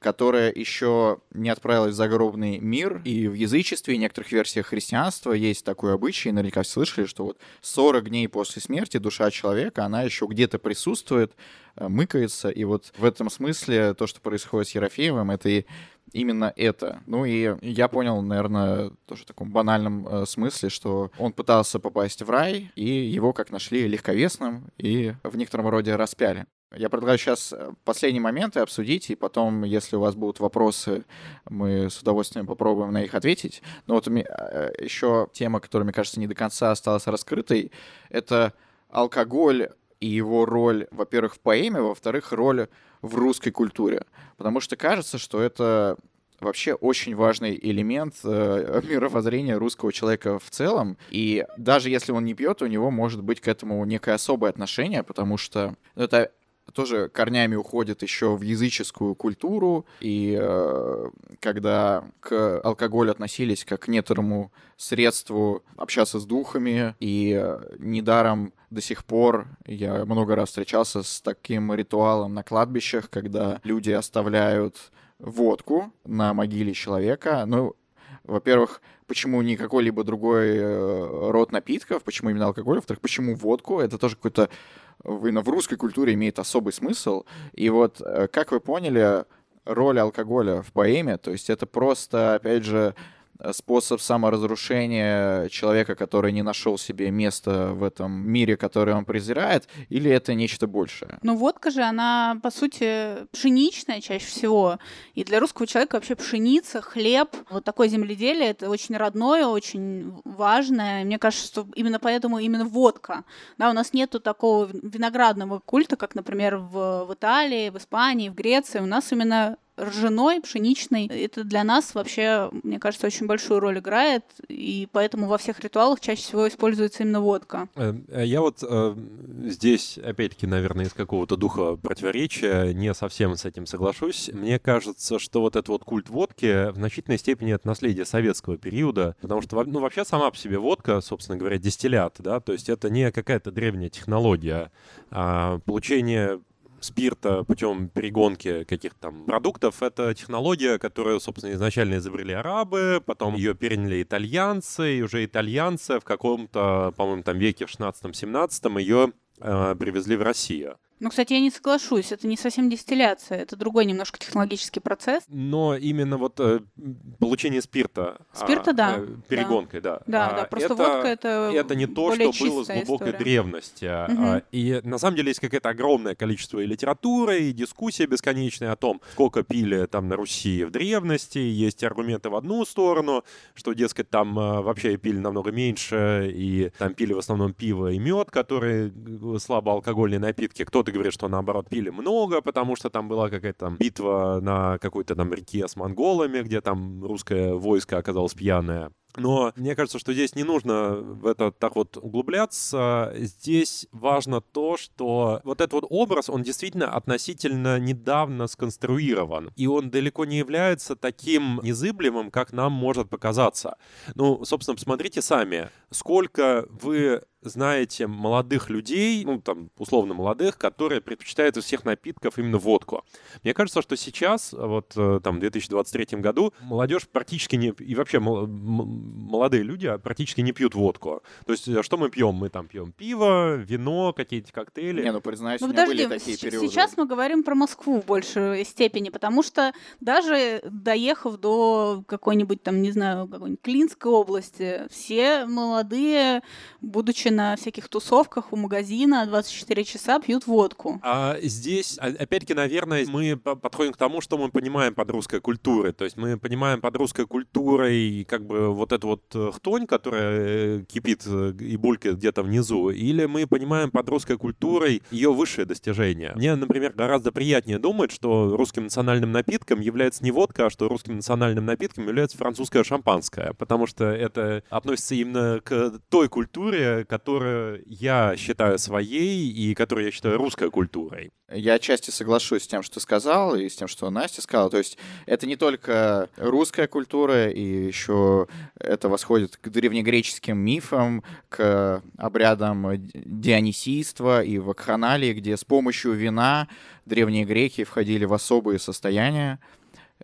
которая еще не отправилась в загробный мир, и в язычестве и некоторых версиях христианства есть такой обычай, наверняка все слышали, что вот 40 дней после смерти душа человека, она еще где-то присутствует, э, мыкается, и вот в этом смысле то, что происходит с Ерофеевым, это и именно это. Ну и я понял, наверное, тоже в таком банальном э, смысле, что он пытался попасть в рай, и его как нашли легковесным и в некотором роде распяли. Я предлагаю сейчас э, последние моменты обсудить, и потом, если у вас будут вопросы, мы с удовольствием попробуем на них ответить. Но вот э, еще тема, которая, мне кажется, не до конца осталась раскрытой, это алкоголь и его роль, во-первых, в поэме, во-вторых, роль в русской культуре. Потому что кажется, что это вообще очень важный элемент э, мировоззрения русского человека в целом. И даже если он не пьет, у него может быть к этому некое особое отношение, потому что это тоже корнями уходит еще в языческую культуру, и э, когда к алкоголю относились как к некоторому средству общаться с духами, и э, недаром до сих пор я много раз встречался с таким ритуалом на кладбищах, когда люди оставляют водку на могиле человека. Ну, во-первых, почему не какой-либо другой э, род напитков, почему именно алкоголь, во-вторых, почему водку, это тоже какой-то именно в русской культуре имеет особый смысл. И вот, э, как вы поняли, роль алкоголя в поэме, то есть это просто, опять же, способ саморазрушения человека, который не нашел себе места в этом мире, который он презирает, или это нечто большее? Ну, водка же, она, по сути, пшеничная чаще всего. И для русского человека вообще пшеница, хлеб, вот такое земледелие, это очень родное, очень важное. Мне кажется, что именно поэтому именно водка. Да, у нас нету такого виноградного культа, как, например, в, в Италии, в Испании, в Греции. У нас именно ржаной, пшеничный. Это для нас вообще, мне кажется, очень большую роль играет, и поэтому во всех ритуалах чаще всего используется именно водка. Э, я вот э, здесь, опять-таки, наверное, из какого-то духа противоречия не совсем с этим соглашусь. Мне кажется, что вот этот вот культ водки в значительной степени это наследие советского периода, потому что, ну, вообще сама по себе водка, собственно говоря, дистиллят, да, то есть это не какая-то древняя технология, а получение спирта путем перегонки каких-то там продуктов. Это технология, которую, собственно, изначально изобрели арабы, потом ее переняли итальянцы, и уже итальянцы в каком-то, по-моему, там веке в 16-17 ее привезли в Россию. Ну, кстати, я не соглашусь, это не совсем дистилляция, это другой немножко технологический процесс. Но именно вот э, получение спирта. Спирта, а, да. Э, перегонкой, да. Да, да, да. просто это, водка это Это не то, что было с глубокой история. древности. Угу. А, и на самом деле есть какое-то огромное количество и литературы, и дискуссия бесконечная о том, сколько пили там на Руси в древности. Есть аргументы в одну сторону, что, дескать, там э, вообще пили намного меньше, и там пили в основном пиво и мед, которые э, слабоалкогольные напитки. Кто кто-то говорит, что наоборот пили много, потому что там была какая-то битва на какой-то там реке с монголами, где там русское войско оказалось пьяное. Но мне кажется, что здесь не нужно в это так вот углубляться. Здесь важно то, что вот этот вот образ, он действительно относительно недавно сконструирован. И он далеко не является таким незыблемым, как нам может показаться. Ну, собственно, посмотрите сами, сколько вы знаете молодых людей, ну, там, условно молодых, которые предпочитают из всех напитков именно водку. Мне кажется, что сейчас, вот э, там, в 2023 году, молодежь практически не... И вообще молодые люди а практически не пьют водку. То есть э, что мы пьем? Мы там пьем пиво, вино, какие-то коктейли. Не, ну признаюсь, ну, у меня подожди, были такие периоды. Сейчас мы говорим про Москву в большей степени, потому что даже доехав до какой-нибудь там, не знаю, какой-нибудь Клинской области, все молодые, будучи на всяких тусовках у магазина 24 часа пьют водку. А здесь, а, опять-таки, наверное, мы подходим к тому, что мы понимаем под русской культурой. То есть мы понимаем под русской культурой как бы вот эту вот э, хтонь, которая э, кипит э, и булькает где-то внизу, или мы понимаем под русской культурой ее высшее достижение. Мне, например, гораздо приятнее думать, что русским национальным напитком является не водка, а что русским национальным напитком является французское шампанское, потому что это относится именно к той культуре, которую я считаю своей и которую я считаю русской культурой. Я отчасти соглашусь с тем, что сказал, и с тем, что Настя сказала. То есть это не только русская культура, и еще это восходит к древнегреческим мифам, к обрядам дионисийства и вакханалии, где с помощью вина древние греки входили в особые состояния.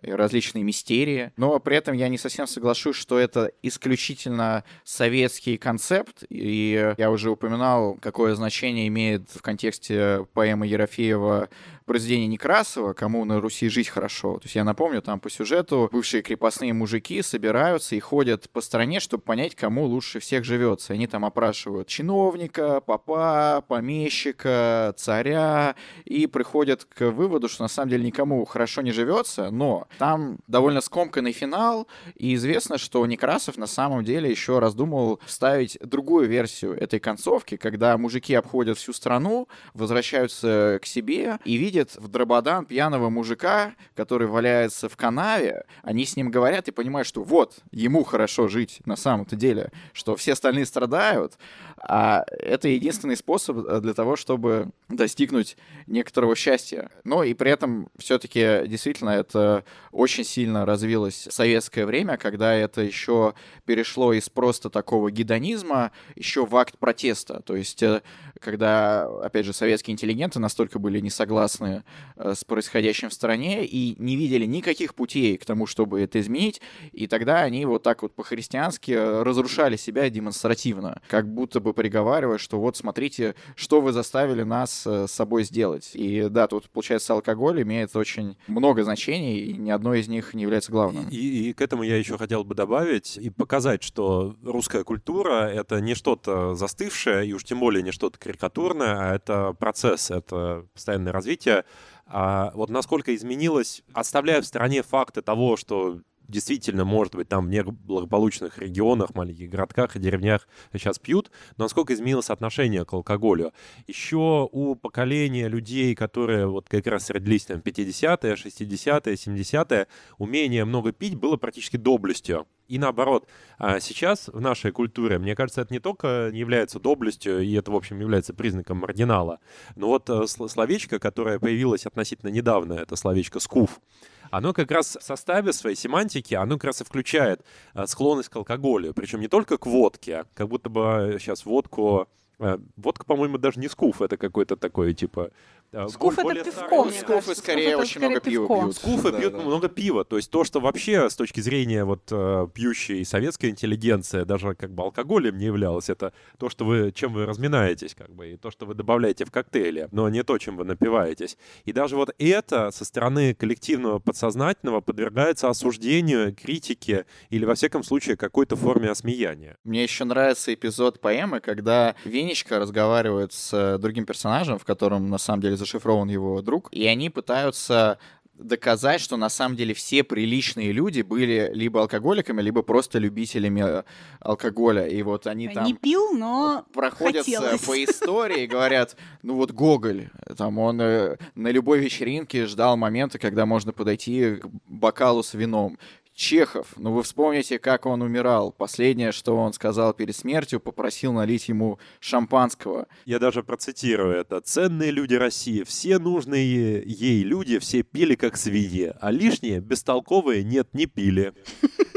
различные мистерии. Но при этом я не совсем соглашусь, что это исключительно советский концепт. И я уже упоминал, какое значение имеет в контексте поэмы Ерофеева произведение Некрасова «Кому на Руси жить хорошо». То есть я напомню, там по сюжету бывшие крепостные мужики собираются и ходят по стране, чтобы понять, кому лучше всех живется. Они там опрашивают чиновника, папа, помещика, царя и приходят к выводу, что на самом деле никому хорошо не живется, но там довольно скомканный финал, и известно, что Некрасов на самом деле еще раздумывал вставить другую версию этой концовки, когда мужики обходят всю страну, возвращаются к себе и видят видят в Дрободан пьяного мужика, который валяется в канаве, они с ним говорят и понимают, что вот, ему хорошо жить на самом-то деле, что все остальные страдают, а это единственный способ э, для того, чтобы достигнуть некоторого счастья. Но и при этом все-таки действительно это очень сильно развилось в советское время, когда это еще перешло из просто такого гедонизма еще в акт протеста. То есть э, когда, опять же, советские интеллигенты настолько были не согласны э, с происходящим в стране и не видели никаких путей к тому, чтобы это изменить, и тогда они вот так вот по-христиански разрушали себя демонстративно, как будто бы приговаривая, что вот смотрите, что вы заставили нас э, с собой сделать. И да, тут, получается, алкоголь имеет очень много значений, и ни одно из них не является главным. И, и к этому я еще хотел бы добавить и показать, что русская культура — это не что-то застывшее, и уж тем более не что-то карикатурное, а это процесс, это постоянное развитие. А вот насколько изменилось, оставляя в стороне факты того, что действительно, может быть, там в неблагополучных регионах, маленьких городках и деревнях сейчас пьют, но насколько изменилось отношение к алкоголю. Еще у поколения людей, которые вот как раз родились там 50-е, 60-е, 70-е, умение много пить было практически доблестью. И наоборот, а сейчас в нашей культуре, мне кажется, это не только не является доблестью, и это, в общем, является признаком маргинала, но вот э, словечко, которое появилось относительно недавно, это словечко «скуф», оно как раз в составе своей семантики, оно как раз и включает э, склонность к алкоголю. Причем не только к водке, как будто бы сейчас водку э, Водка, по-моему, даже не скуф, это какой-то такой, типа, Скуф это пивко, Скуфы скорее очень много пива пьют. Скуфы да, пьют да. много пива. То есть то, что вообще с точки зрения вот э, пьющей советской интеллигенции, даже как бы алкоголем не являлось, это то, что вы, чем вы разминаетесь, как бы, и то, что вы добавляете в коктейли, но не то, чем вы напиваетесь. И даже вот это со стороны коллективного подсознательного подвергается осуждению, критике или, во всяком случае, какой-то форме осмеяния. Мне еще нравится эпизод поэмы, когда Венечка разговаривает с э, другим персонажем, в котором на самом деле зашифрован его друг, и они пытаются доказать, что на самом деле все приличные люди были либо алкоголиками, либо просто любителями э, алкоголя. И вот они там... Не пил, но Проходятся хотелось. по истории и говорят, ну вот Гоголь, там он э, на любой вечеринке ждал момента, когда можно подойти к бокалу с вином. Чехов, ну вы вспомните, как он умирал. Последнее, что он сказал перед смертью, попросил налить ему шампанского. Я даже процитирую это. «Ценные люди России, все нужные ей люди, все пили как свиньи, а лишние, бестолковые, нет, не пили».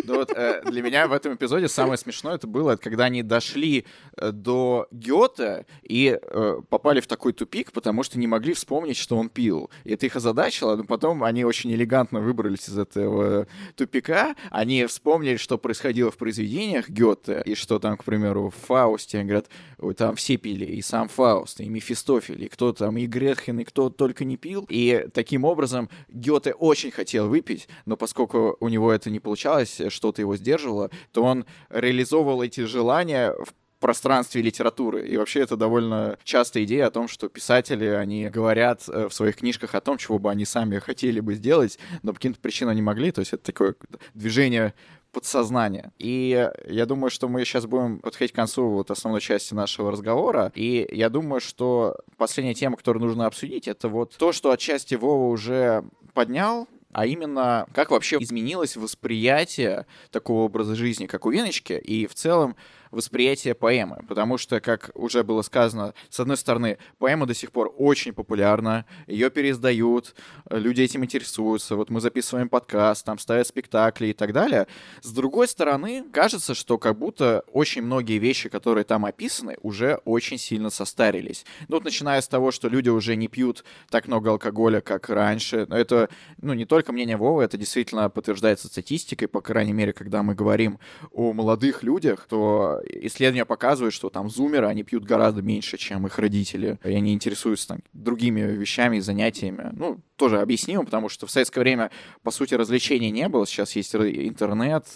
Ну вот, э, для меня в этом эпизоде самое смешное это было, когда они дошли э, до Гёте и э, попали в такой тупик, потому что не могли вспомнить, что он пил. И это их озадачило, но потом они очень элегантно выбрались из этого тупика. Они вспомнили, что происходило в произведениях Гёте, и что там, к примеру, в Фаусте, говорят, там все пили, и сам Фауст, и Мефистофель, и кто там, и Гретхен, и кто только не пил. И таким образом Гёте очень хотел выпить, но поскольку у него это не получалось, что-то его сдерживало, то он реализовывал эти желания в пространстве литературы. И вообще это довольно частая идея о том, что писатели, они говорят э, в своих книжках о том, чего бы они сами хотели бы сделать, но по каким-то причинам не могли. То есть это такое движение подсознания. И я думаю, что мы сейчас будем подходить к концу вот основной части нашего разговора. И я думаю, что последняя тема, которую нужно обсудить, это вот то, что отчасти Вова уже поднял, а именно, как вообще изменилось восприятие такого образа жизни, как у Веночки, и в целом восприятие поэмы, потому что, как уже было сказано, с одной стороны, поэма до сих пор очень популярна, ее переиздают, люди этим интересуются, вот мы записываем подкаст, там ставят спектакли и так далее. С другой стороны, кажется, что как будто очень многие вещи, которые там описаны, уже очень сильно состарились. Ну вот начиная с того, что люди уже не пьют так много алкоголя, как раньше, это, ну, не только мнение Вовы, это действительно подтверждается статистикой, по крайней мере, когда мы говорим о молодых людях, то исследования показывают, что там зумеры, они пьют гораздо меньше, чем их родители, и они интересуются там другими вещами и занятиями. Ну, тоже объяснимо, потому что в советское время, по сути, развлечений не было, сейчас есть интернет,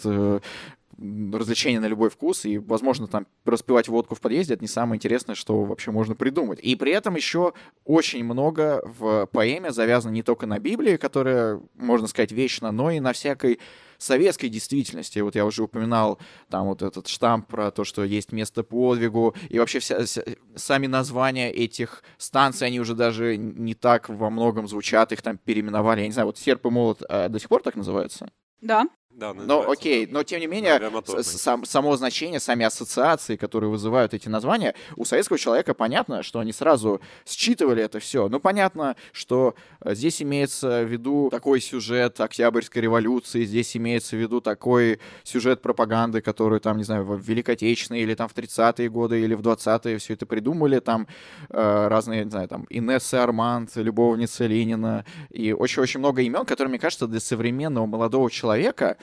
развлечения на любой вкус, и, возможно, там распивать водку в подъезде — это не самое интересное, что вообще можно придумать. И при этом еще очень много в поэме завязано не только на Библии, которая, можно сказать, вечна, но и на всякой советской действительности. Вот я уже упоминал там вот этот штамп про то, что есть место подвигу, и вообще вся, вся, сами названия этих станций, они уже даже не так во многом звучат, их там переименовали. Я не знаю, вот «Серп и молот» а, до сих пор так называется? Да. Да, но окей, но тем не менее, сам, само значение, сами ассоциации, которые вызывают эти названия, у советского человека понятно, что они сразу считывали это все. Ну, понятно, что э, здесь имеется в виду такой сюжет Октябрьской революции, здесь имеется в виду такой сюжет пропаганды, который там, не знаю, в Великой Отечественной или там в 30-е годы или в 20-е все это придумали, там э, разные, не знаю, там Инесса Арманд, любовница Ленина, и очень-очень много имен, которые, мне кажется, для современного молодого человека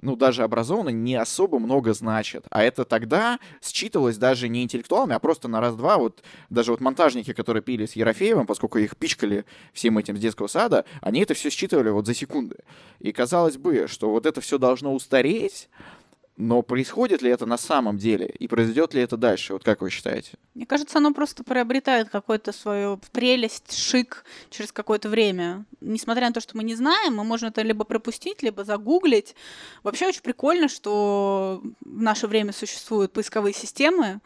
ну, даже образованно, не особо много значит. А это тогда считывалось даже не интеллектуалами, а просто на раз-два. Вот даже вот монтажники, которые пили с Ерофеевым, поскольку их пичкали всем этим с детского сада, они это все считывали вот за секунды. И казалось бы, что вот это все должно устареть, но происходит ли это на самом деле? И произойдет ли это дальше? Вот как вы считаете? Мне кажется, оно просто приобретает какую-то свою прелесть, шик через какое-то время. Несмотря на то, что мы не знаем, мы можем это либо пропустить, либо загуглить. Вообще очень прикольно, что в наше время существуют поисковые системы,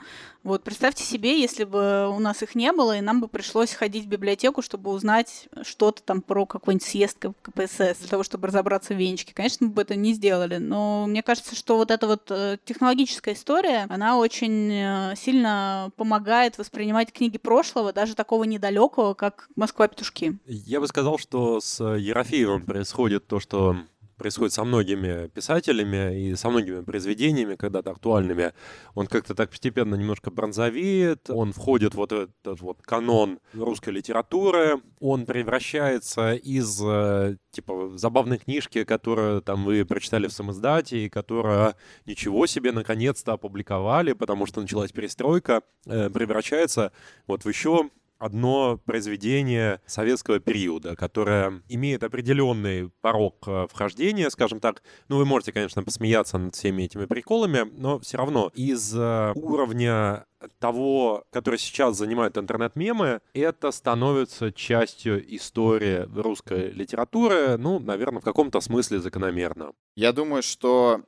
вот представьте себе, если бы у нас их не было, и нам бы пришлось ходить в библиотеку, чтобы узнать что-то там про какой-нибудь съезд КПСС, для того, чтобы разобраться в венчике. Конечно, мы бы это не сделали, но мне кажется, что вот эта вот э, технологическая история, она очень э, сильно помогает воспринимать книги прошлого, даже такого недалекого, как «Москва-петушки». Я бы сказал, что с Ерофеевым происходит то, что происходит со многими писателями и со многими произведениями, когда-то актуальными. Он как-то так постепенно немножко бронзовеет, он входит в вот этот вот канон русской литературы, он превращается из э, типа забавной книжки, которую там вы прочитали в самоиздате, и которая ничего себе наконец-то опубликовали, потому что началась перестройка, э, превращается вот в еще одно произведение советского периода, которое имеет определенный порог э, вхождения, скажем так. Ну, вы можете, конечно, посмеяться над всеми этими приколами, но все равно из э, уровня того, который сейчас занимает интернет-мемы, это становится частью истории русской литературы, ну, наверное, в каком-то смысле закономерно. Я думаю, что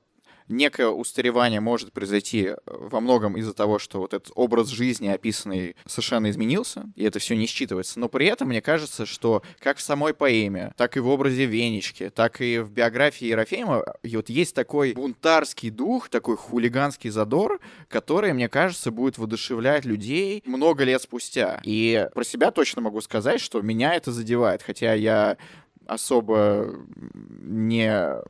некое устаревание может произойти э, во многом из-за того, что вот этот образ жизни описанный совершенно изменился, и это все не считывается. Но при этом мне кажется, что как в самой поэме, так и в образе Венечки, так и в биографии Ерофеема и вот есть такой бунтарский дух, такой хулиганский задор, который, мне кажется, будет воодушевлять людей много лет спустя. И про себя точно могу сказать, что меня это задевает, хотя я особо не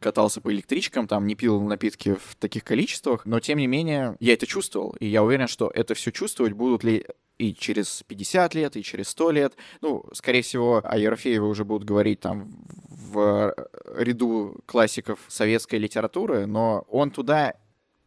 катался по электричкам, там не пил напитки в таких количествах, но тем не менее я это чувствовал, и я уверен, что это все чувствовать будут ли и через 50 лет, и через 100 лет. Ну, скорее всего, о Ерофееве уже будут говорить там в ряду классиков советской литературы, но он туда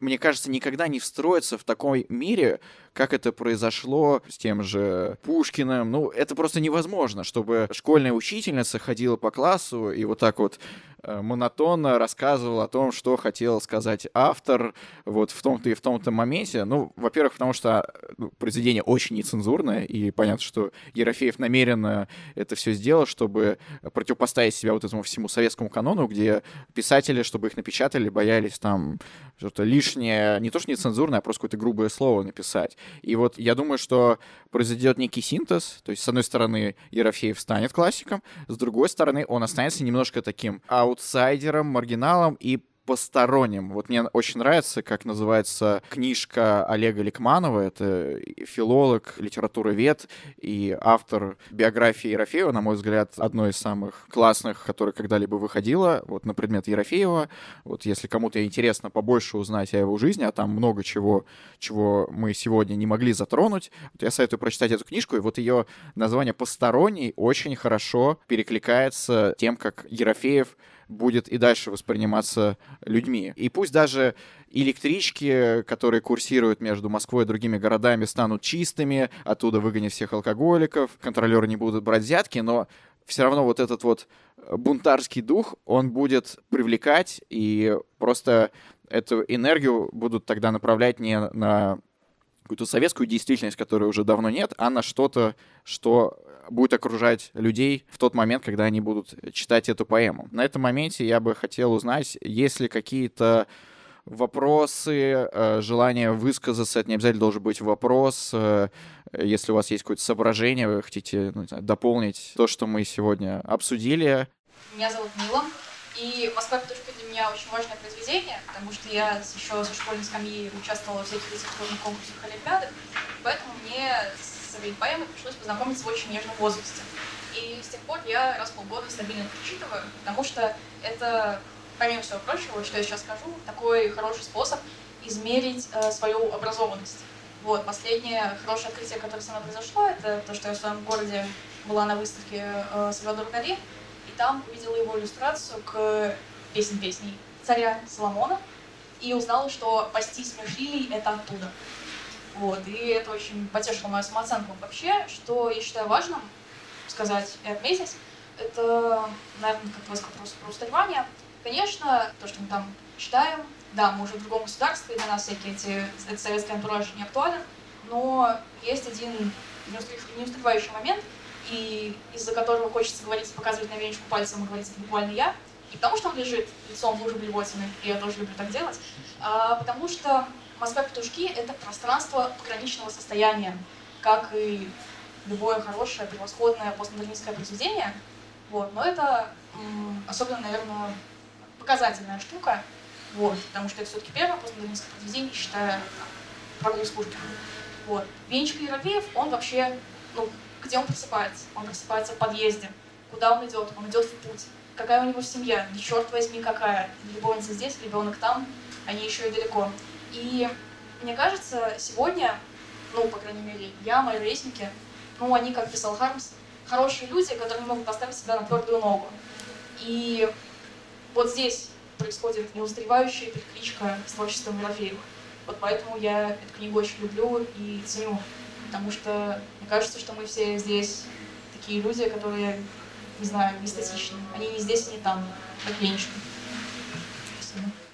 мне кажется, никогда не встроится в такой мире, как это произошло с тем же Пушкиным. Ну, это просто невозможно, чтобы школьная учительница ходила по классу и вот так вот Э, монотонно рассказывал о том, что хотел сказать автор вот в том-то и в том-то моменте. Ну, во-первых, потому что ну, произведение очень нецензурное, и понятно, что Ерофеев намеренно это все сделал, чтобы противопоставить себя вот этому всему советскому канону, где писатели, чтобы их напечатали, боялись там что-то лишнее, не то что нецензурное, а просто какое-то грубое слово написать. И вот я думаю, что произойдет некий синтез, то есть, с одной стороны, Ерофеев станет классиком, с другой стороны, он останется немножко таким аутсайдером, маргиналом, и посторонним. Вот мне очень нравится, как называется книжка Олега Ликманова. Это филолог, литературовед и автор биографии Ерофеева, на мой взгляд, одной из самых классных, которая когда-либо выходила, вот на предмет Ерофеева. Вот если кому-то интересно побольше узнать о его жизни, а там много чего, чего мы сегодня не могли затронуть, вот я советую прочитать эту книжку, и вот ее название «Посторонний» очень хорошо перекликается тем, как Ерофеев будет и дальше восприниматься людьми. И пусть даже электрички, которые курсируют между Москвой и другими городами, станут чистыми, оттуда выгонят всех алкоголиков, контролеры не будут брать взятки, но все равно вот этот вот бунтарский дух, он будет привлекать, и просто эту энергию будут тогда направлять не на какую-то советскую действительность, которой уже давно нет, а на что-то, что будет окружать людей в тот момент, когда они будут читать эту поэму. На этом моменте я бы хотел узнать, есть ли какие-то вопросы, э, желание высказаться, это не обязательно должен быть вопрос. Э, если у вас есть какое-то соображение, вы хотите ну, знаю, дополнить то, что мы сегодня обсудили. Меня зовут Мила, и «Москва петушка» для меня очень важное произведение, потому что я еще со школьной скамьи участвовала в всяких конкурсах, олимпиадах, поэтому мне с этой поэмой пришлось познакомиться в очень нежном возрасте. И с тех пор я раз в полгода стабильно прочитываю, потому что это, помимо всего прочего, что я сейчас скажу, такой хороший способ измерить э, свою образованность. Вот, последнее хорошее открытие, которое со мной произошло, это то, что я в своем городе была на выставке э, Сальвадор Дали, и там увидела его иллюстрацию к песен песней царя Соломона, и узнала, что «Пастись меж это оттуда. Вот, и это очень потешило мою самооценку. Вообще, что я считаю важным сказать и отметить, это, наверное, как раз вопрос про устаревание. Конечно, то, что мы там читаем, да, мы уже в другом государстве, для нас всякие эти, это советский антураж не актуален, но есть один неустаревающий момент, и из-за которого хочется говорить, показывать на венечку пальцем и говорить буквально я, не потому что он лежит лицом в луже блевотины, и я тоже люблю так делать, а потому что Москва-петушки — это пространство пограничного состояния, как и любое хорошее, превосходное постмодернистское произведение. Вот. Но это особенно, наверное, показательная штука, вот, потому что это все-таки первое постмодернистское произведение, считая прогулку с Пушкиным. Вот. Венчик Ерофеев, он вообще, ну, где он просыпается? Он просыпается в подъезде. Куда он идет? Он идет в путь. Какая у него семья? Да черт возьми, какая. Любовница здесь, ребенок там, они еще и далеко. И мне кажется, сегодня, ну, по крайней мере, я, мои ровесники, ну, они, как писал Хармс, хорошие люди, которые могут поставить себя на твердую ногу. И вот здесь происходит неустаревающая перекличка с творчеством Ерофеева. Вот поэтому я эту книгу очень люблю и ценю. Потому что мне кажется, что мы все здесь такие люди, которые, не знаю, эстетичны. Они не здесь, не там, как Ленчик.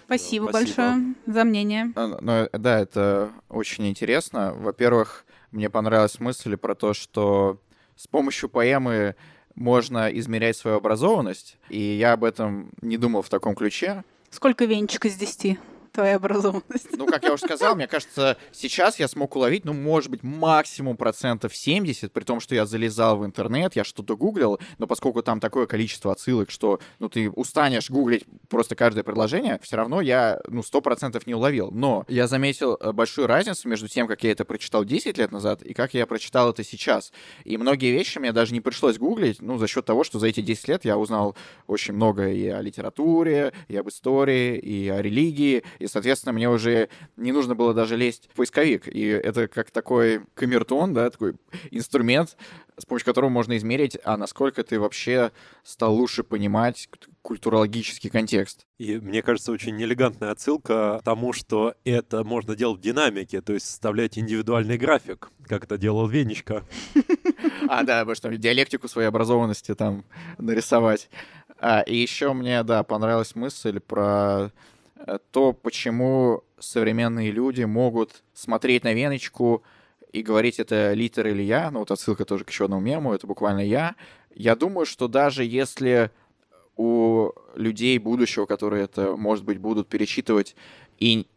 Спасибо. Спасибо, большое за мнение. А, ну, да, это очень интересно. Во-первых, мне понравилась мысль про то, что с помощью поэмы можно измерять свою образованность, и я об этом не думал в таком ключе. Сколько венчик из десяти? твоя образованность. Ну, как я уже сказал, мне кажется, сейчас я смог уловить, ну, может быть, максимум процентов 70, при том, что я залезал в интернет, я что-то гуглил, но поскольку там такое количество отсылок, что, ну, ты устанешь гуглить просто каждое предложение, все равно я, ну, сто процентов не уловил. Но я заметил э, большую разницу между тем, как я это прочитал 10 лет назад и как я прочитал это сейчас. И многие вещи мне даже не пришлось гуглить, ну, за счет того, что за эти 10 лет я узнал очень много и о литературе, и об истории, и о религии, и, соответственно, мне уже не нужно было даже лезть в поисковик. И это как такой камертон, да, такой инструмент, с помощью которого можно измерить, а насколько ты вообще стал лучше понимать культурологический контекст. И мне кажется, очень элегантная отсылка к тому, что это можно делать в динамике, то есть составлять индивидуальный график, как это делал Венечка. А, да, потому что диалектику своей образованности там нарисовать. А, и еще мне, да, понравилась мысль про то, почему современные люди могут смотреть на Веночку и говорить, это литер или я, ну вот отсылка тоже к еще одному мему, это буквально я. Я думаю, что даже если у людей будущего, которые это, может быть, будут перечитывать и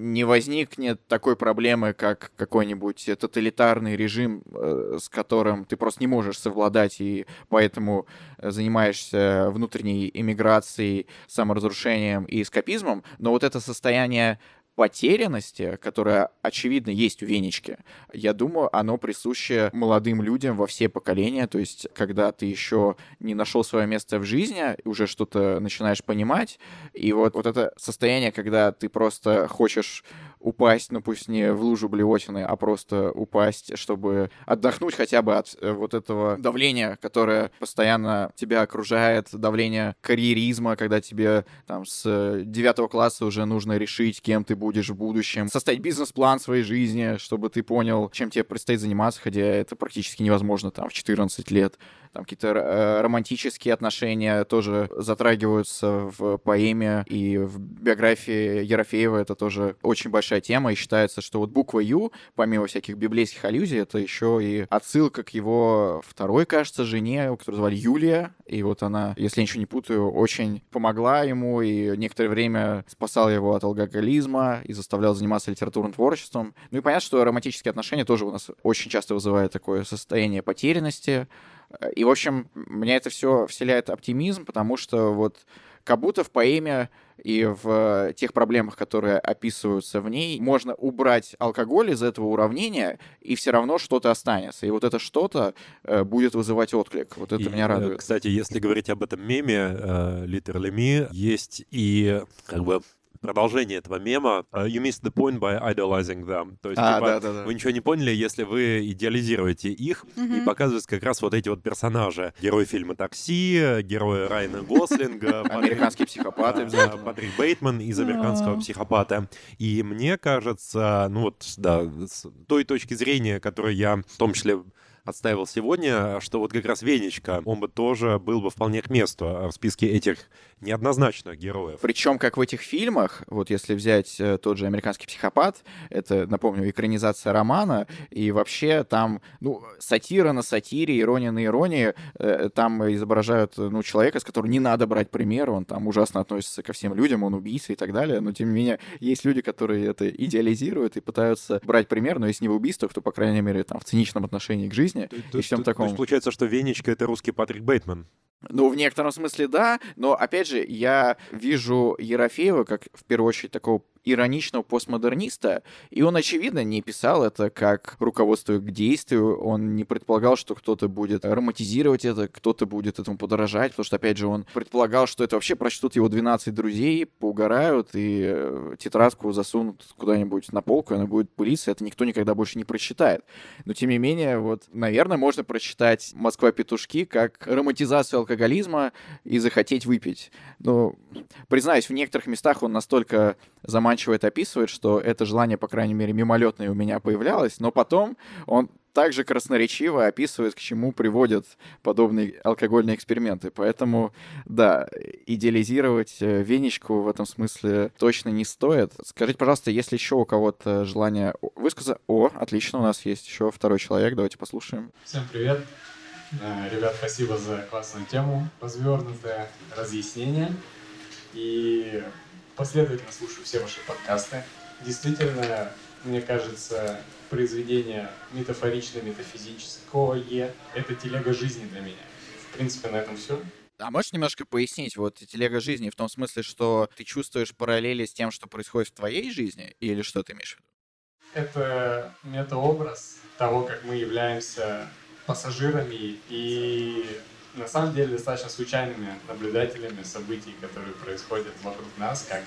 не возникнет такой проблемы, как какой-нибудь тоталитарный режим, э, с которым ты просто не можешь совладать, и поэтому занимаешься внутренней эмиграцией, саморазрушением и эскапизмом. Но вот это состояние потерянности, которая, очевидно, есть у Венечки, я думаю, оно присуще молодым людям во все поколения. То есть, когда ты еще не нашел свое место в жизни, уже что-то начинаешь понимать, и вот, вот это состояние, когда ты просто хочешь упасть, ну пусть не в лужу блевотины, а просто упасть, чтобы отдохнуть хотя бы от э, вот этого давления, которое постоянно тебя окружает, давление карьеризма, когда тебе там с девятого класса уже нужно решить, кем ты будешь в будущем, составить бизнес-план своей жизни, чтобы ты понял, чем тебе предстоит заниматься, хотя это практически невозможно там в 14 лет там какие-то э, романтические отношения тоже затрагиваются в поэме и в биографии Ерофеева. Это тоже очень большая тема, и считается, что вот буква Ю, помимо всяких библейских аллюзий, это еще и отсылка к его второй, кажется, жене, которую звали Юлия, и вот она, если я ничего не путаю, очень помогла ему и некоторое время спасала его от алкоголизма и заставляла заниматься литературным творчеством. Ну и понятно, что романтические отношения тоже у нас очень часто вызывают такое состояние потерянности, и, в общем, меня это все вселяет оптимизм, потому что вот как будто в поэме и в тех проблемах, которые описываются в ней, можно убрать алкоголь из этого уравнения, и все равно что-то останется. И вот это что-то э, будет вызывать отклик. Вот это и, меня э, радует. Кстати, если говорить об этом меме, э, Me, есть и как бы продолжение этого мема uh, «You missed the point by idolizing them». То есть, а, типа, да, да, да. вы ничего не поняли, если вы идеализируете их mm-hmm. и показываете как раз вот эти вот персонажи. Герой фильма «Такси», герои Райана Гослинга. Американские психопаты. Патрик Бейтман из «Американского психопата». И мне кажется, ну вот, да, с той точки зрения, которую я в том числе отстаивал сегодня, что вот как раз Венечка, он бы тоже был бы вполне к месту в списке этих неоднозначных героев. Причем, как в этих фильмах, вот если взять э, тот же «Американский психопат», это, напомню, экранизация романа, и вообще там, ну, сатира на сатире, ирония на иронии, э, там изображают, ну, человека, с которого не надо брать пример, он там ужасно относится ко всем людям, он убийца и так далее, но, тем не менее, есть люди, которые это идеализируют и пытаются брать пример, но если не в убийствах, то, по крайней мере, там, в циничном отношении к жизни то, и всем таком. То есть получается, что Венечка — это русский Патрик Бейтман. Ну, в некотором смысле да, но, опять же, я вижу Ерофеева как, в первую очередь, такого ироничного постмодерниста, и он, очевидно, не писал это как руководство к действию, он не предполагал, что кто-то будет романтизировать это, кто-то будет этому подражать, потому что, опять же, он предполагал, что это вообще прочтут его 12 друзей, поугарают и э, тетрадку засунут куда-нибудь на полку, она будет пылиться, это никто никогда больше не прочитает. Но, тем не менее, вот, наверное, можно прочитать «Москва-петушки» как романтизацию алкоголизма и захотеть выпить. Но, признаюсь, в некоторых местах он настолько заманчиво это описывает, что это желание, по крайней мере, мимолетное у меня появлялось, но потом он также красноречиво описывает, к чему приводят подобные алкогольные эксперименты. Поэтому, да, идеализировать э, Венечку в этом смысле точно не стоит. Скажите, пожалуйста, если еще у кого-то желание высказать... О, отлично, у нас есть еще второй человек, давайте послушаем. Всем привет. Э, ребят, спасибо за классную тему, развернутое разъяснение. И последовательно слушаю все ваши подкасты. Действительно, мне кажется, произведение метафорично-метафизическое — это телега жизни для меня. В принципе, на этом все. А можешь немножко пояснить, вот телега жизни в том смысле, что ты чувствуешь параллели с тем, что происходит в твоей жизни, или что ты имеешь в виду? Это метаобраз того, как мы являемся пассажирами и на самом деле достаточно случайными наблюдателями событий, которые происходят вокруг нас, как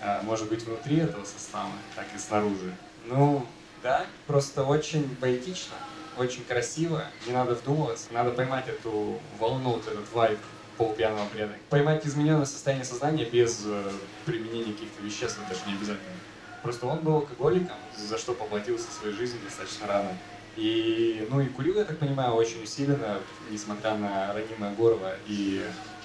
а, может быть внутри этого состава, так и снаружи. Ну, да, просто очень поэтично, очень красиво, не надо вдумываться, надо поймать эту волну, вот этот вайб полупьяного бреда. Поймать измененное состояние сознания без э, применения каких-то веществ, это же не обязательно. Просто он был алкоголиком, за что поплатился своей жизнью достаточно рано. И, ну и курил, я так понимаю, очень усиленно, несмотря на ранимое горло и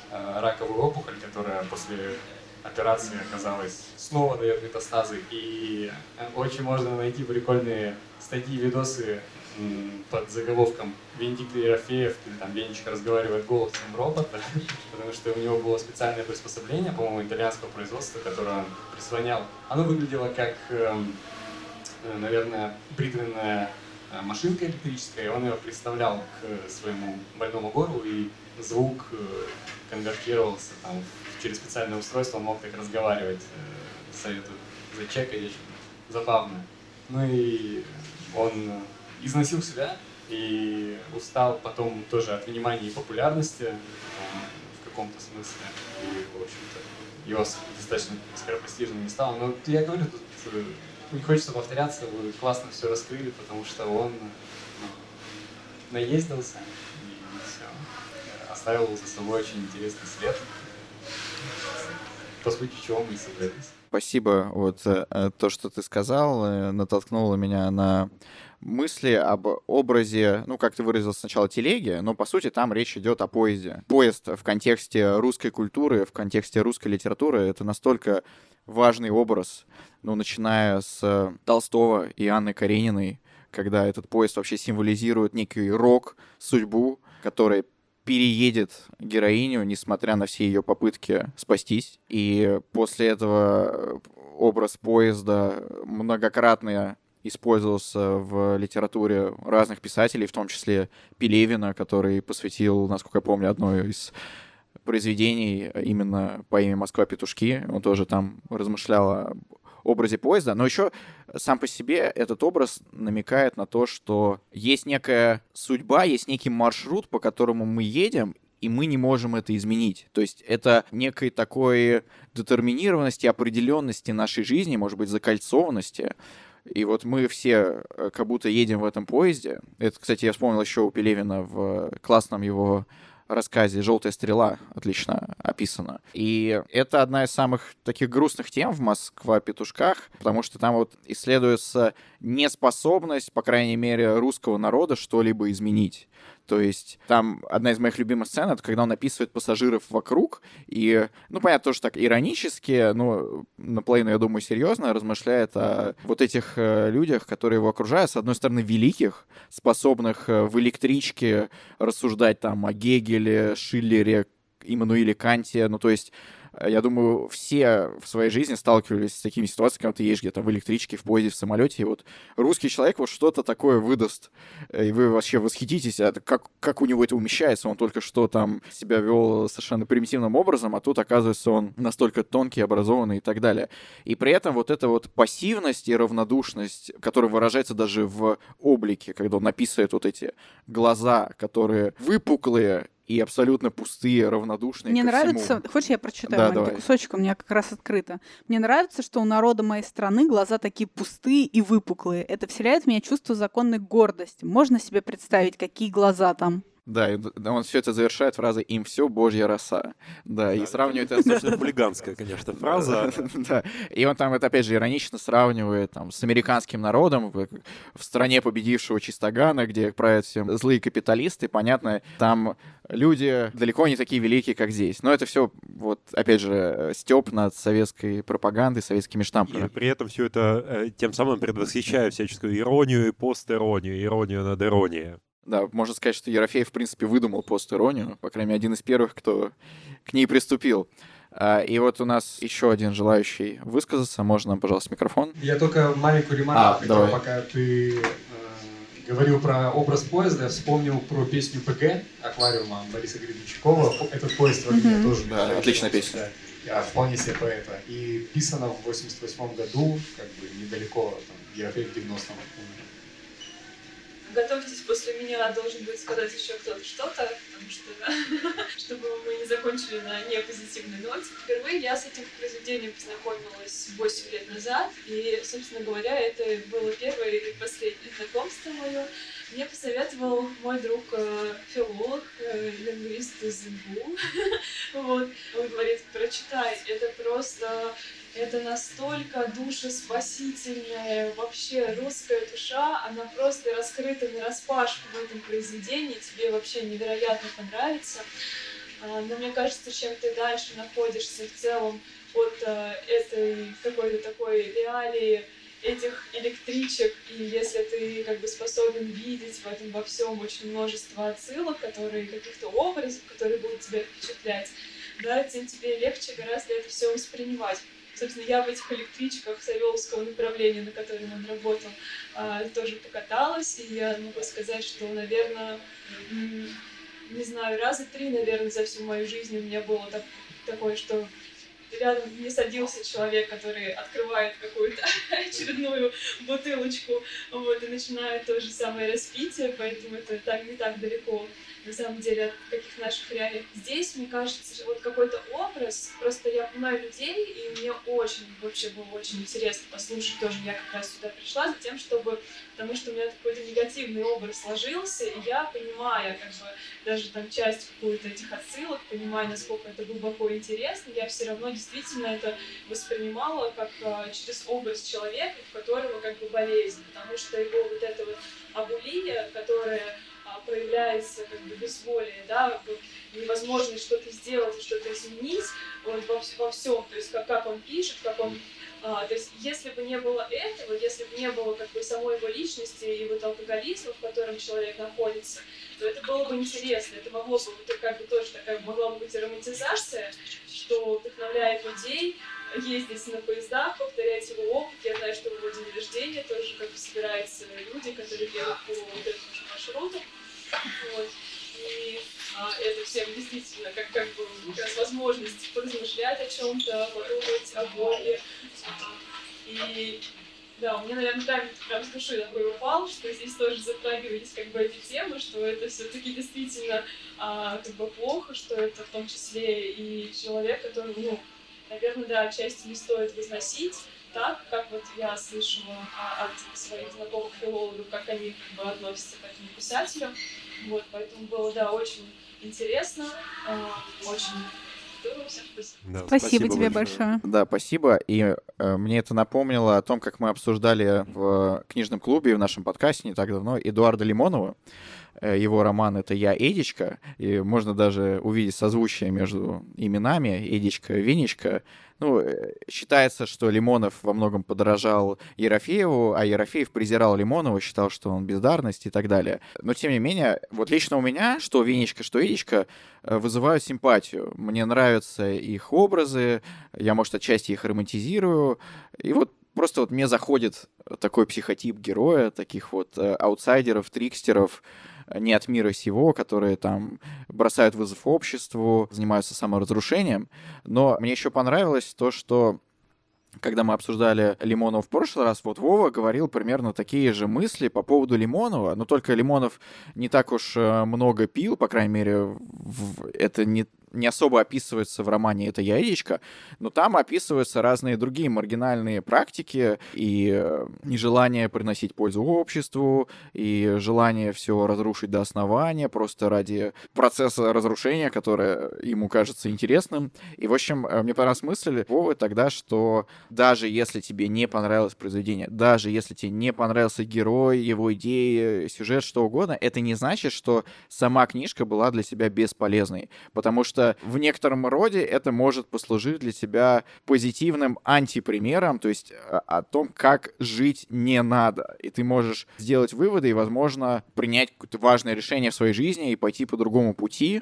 э, раковую опухоль, которая после операция оказалась снова дает метастазы. И очень можно найти прикольные статьи, видосы под заголовком «Венедикт Ерофеев» или там «Венечка разговаривает голосом робота», потому что у него было специальное приспособление, по-моему, итальянского производства, которое он прислонял. Оно выглядело как, эм, э, наверное, бритвенная э, машинка электрическая, и он ее представлял к своему больному горлу, и звук э, конвертировался там, через специальное устройство, мог так разговаривать, советую зачекать, забавно. Ну и он износил себя и устал потом тоже от внимания и популярности в каком-то смысле. И, в общем-то, его достаточно скоропостижно не стало. Но я говорю, тут э, не хочется повторяться, вы классно все раскрыли, потому что он наездился и все. Оставил за собой очень интересный след. По сути, чего мы и собрались. Спасибо. Вот э, то, что ты сказал, э, натолкнуло меня на мысли об образе, ну, как ты выразил сначала, телеги, но, по сути, там речь идет о поезде. Поезд в контексте русской культуры, в контексте русской литературы — это настолько важный образ, ну, начиная с Толстого и Анны Карениной, когда этот поезд вообще символизирует некий рок, судьбу, которая переедет героиню, несмотря на все ее попытки спастись. И после этого образ поезда многократно использовался в литературе разных писателей, в том числе Пелевина, который посвятил, насколько я помню, одно из произведений именно по имени «Москва петушки». Он тоже там размышлял образе поезда, но еще сам по себе этот образ намекает на то, что есть некая судьба, есть некий маршрут, по которому мы едем, и мы не можем это изменить. То есть это некой такой детерминированности, определенности нашей жизни, может быть, закольцованности, и вот мы все э, как будто едем в этом поезде. Это, кстати, я вспомнил еще у Пелевина в классном его рассказе «Желтая стрела» отлично описано. И это одна из самых таких грустных тем в «Москва-петушках», потому что там вот исследуется неспособность, по крайней мере, русского народа что-либо изменить. То есть там одна из моих любимых сцен, это когда он описывает пассажиров вокруг, и, ну, понятно, тоже так иронически, но наполовину, я думаю, серьезно размышляет о вот этих э, людях, которые его окружают, с одной стороны, великих, способных э, в электричке рассуждать там о Гегеле, Шиллере, Иммануиле Канте, ну, то есть я думаю, все в своей жизни сталкивались с такими ситуациями, когда ты едешь где-то в электричке, в поезде, в самолете, и вот русский человек вот что-то такое выдаст, э, и вы вообще восхититесь, а как, как у него это умещается, он только что там себя вел совершенно примитивным образом, а тут, оказывается, он настолько тонкий, образованный и так далее. И при этом вот эта вот пассивность и равнодушность, которая выражается даже в облике, когда он написывает вот эти глаза, которые выпуклые и абсолютно пустые, равнодушные. Мне нравится, всему. хочешь, я прочитаю да, маленький кусочек, у меня как раз открыто. Мне нравится, что у народа моей страны глаза такие пустые и выпуклые. Это вселяет в меня чувство законной гордости. Можно себе представить, какие глаза там? Да, и он все это завершает фразой «им все Божья роса». Да, да и сравнивает это... Достаточно хулиганская, конечно, фраза. Да, и он там это, опять же, иронично сравнивает там, с американским народом в стране победившего Чистогана, где правят все злые капиталисты. Понятно, там люди далеко не такие великие, как здесь. Но это все, вот, опять же, степ над советской пропагандой, советскими штампами. И при этом все это э, тем самым предвосхищая всяческую иронию и постиронию, иронию над иронией. Да, можно сказать, что Ерофеев, в принципе, выдумал пост-иронию, по крайней мере, один из первых, кто к ней приступил. А, и вот у нас еще один желающий высказаться. Можно, пожалуйста, микрофон? Я только маленькую ремарку а, хотел, давай. пока ты э, говорил про образ поезда, я вспомнил про песню ПГ «Аквариума» Бориса Гребенщикова. Этот поезд в mm-hmm. тоже. Да, отличная песня. Я вполне себе поэта. И писано в 88 году, как бы недалеко, там, Ерофеев в 90-м готовьтесь, после меня должен будет сказать еще кто-то что-то, потому что, чтобы мы не закончили на непозитивной ноте. Впервые я с этим произведением познакомилась 8 лет назад, и, собственно говоря, это было первое и последнее знакомство мое. Мне посоветовал мой друг э, филолог, э, лингвист из ИГУ. вот. Он говорит, прочитай, это просто это настолько душеспасительная вообще русская душа, она просто раскрыта на распашку в этом произведении, тебе вообще невероятно понравится. А, но мне кажется, чем ты дальше находишься в целом от э, этой какой-то такой реалии этих электричек, и если ты как бы способен видеть в этом во всем очень множество отсылок, которые каких-то образов, которые будут тебя впечатлять, да, тем тебе легче гораздо это все воспринимать. Собственно, я в этих электричках Савеловского направления, на котором он работал, а, тоже покаталась, и я могу сказать, что, наверное, не знаю, раза три, наверное, за всю мою жизнь у меня было так, такое, что рядом не садился человек, который открывает какую-то очередную бутылочку, вот, и начинает то же самое распитие, поэтому это так не так далеко на самом деле, от каких наших реалий. Здесь, мне кажется, вот какой-то образ, просто я понимаю людей, и мне очень, вообще было очень интересно послушать тоже, я как раз сюда пришла за тем, чтобы, потому что у меня какой-то негативный образ сложился, и я, понимая, как бы, даже там часть какую-то этих отсылок, понимая, насколько это глубоко интересно, я все равно действительно это воспринимала как а, через образ человека, в которого как бы болезнь, потому что его вот это вот абулия, которая проявляется как бы безволие, да, невозможность что-то сделать что-то изменить вот, во, во всем, то есть как, как он пишет, как он а, то есть, если бы не было этого, если бы не было как бы самой его личности и вот алкоголизма, в котором человек находится, то это было бы интересно. Это могло бы, это как бы тоже такая могла бы быть романтизация, что вдохновляет людей ездить на поездах, повторять его опыт. Я знаю, что в его день рождения тоже как бы собираются люди, которые едут по вот этому маршруту. И а, это всем действительно как, как бы как раз возможность поразмышлять о чем-то, подумать о Боге. И да, у меня, наверное, прям, прям с души такой упал, что здесь тоже затрагивались как бы эти темы, что это все-таки действительно а, как бы плохо, что это в том числе и человек, который, ну, наверное, да, отчасти не стоит возносить, так, как вот я слышала а, от своих знакомых филологов, как они как бы относятся к этому писателю. Вот, поэтому было, да, очень интересно, э, очень здорово. Всем спасибо. Да, спасибо, спасибо тебе большое. большое. Да, спасибо. И э, мне это напомнило о том, как мы обсуждали в книжном клубе в нашем подкасте не так давно Эдуарда Лимонова. Э, его роман это «Я, Эдичка», и можно даже увидеть созвучие между именами Эдичка, Венечка. Ну, э, считается, что Лимонов во многом подражал Ерофееву, а Ерофеев презирал Лимонова, считал, что он бездарность и так далее. Но, тем не менее, вот лично у меня, что Венечка, что Эдичка, э, вызывают симпатию. Мне нравятся их образы, я, может, отчасти их романтизирую. И вот просто вот мне заходит такой психотип героя, таких вот аутсайдеров, трикстеров, не от мира сего, которые там бросают вызов обществу, занимаются саморазрушением. Но мне еще понравилось то, что когда мы обсуждали Лимонова в прошлый раз, вот Вова говорил примерно такие же мысли по поводу Лимонова, но только Лимонов не так уж э, много пил, по крайней мере, это не, не особо описывается в романе «Это яичко», но там описываются разные другие маргинальные практики и э, нежелание приносить пользу обществу, и желание все разрушить до основания просто ради процесса разрушения, которое ему кажется интересным. И, в общем, э, мне понравилась мысль Вовы тогда, что даже если тебе не понравилось произведение, даже если тебе не понравился герой, его идеи, сюжет, что угодно, это не значит, что сама книжка была для себя бесполезной. Потому что что в некотором роде это может послужить для тебя позитивным антипримером, то есть э, о том, как жить не надо. И ты можешь сделать выводы и, возможно, принять какое-то важное решение в своей жизни и пойти по другому пути.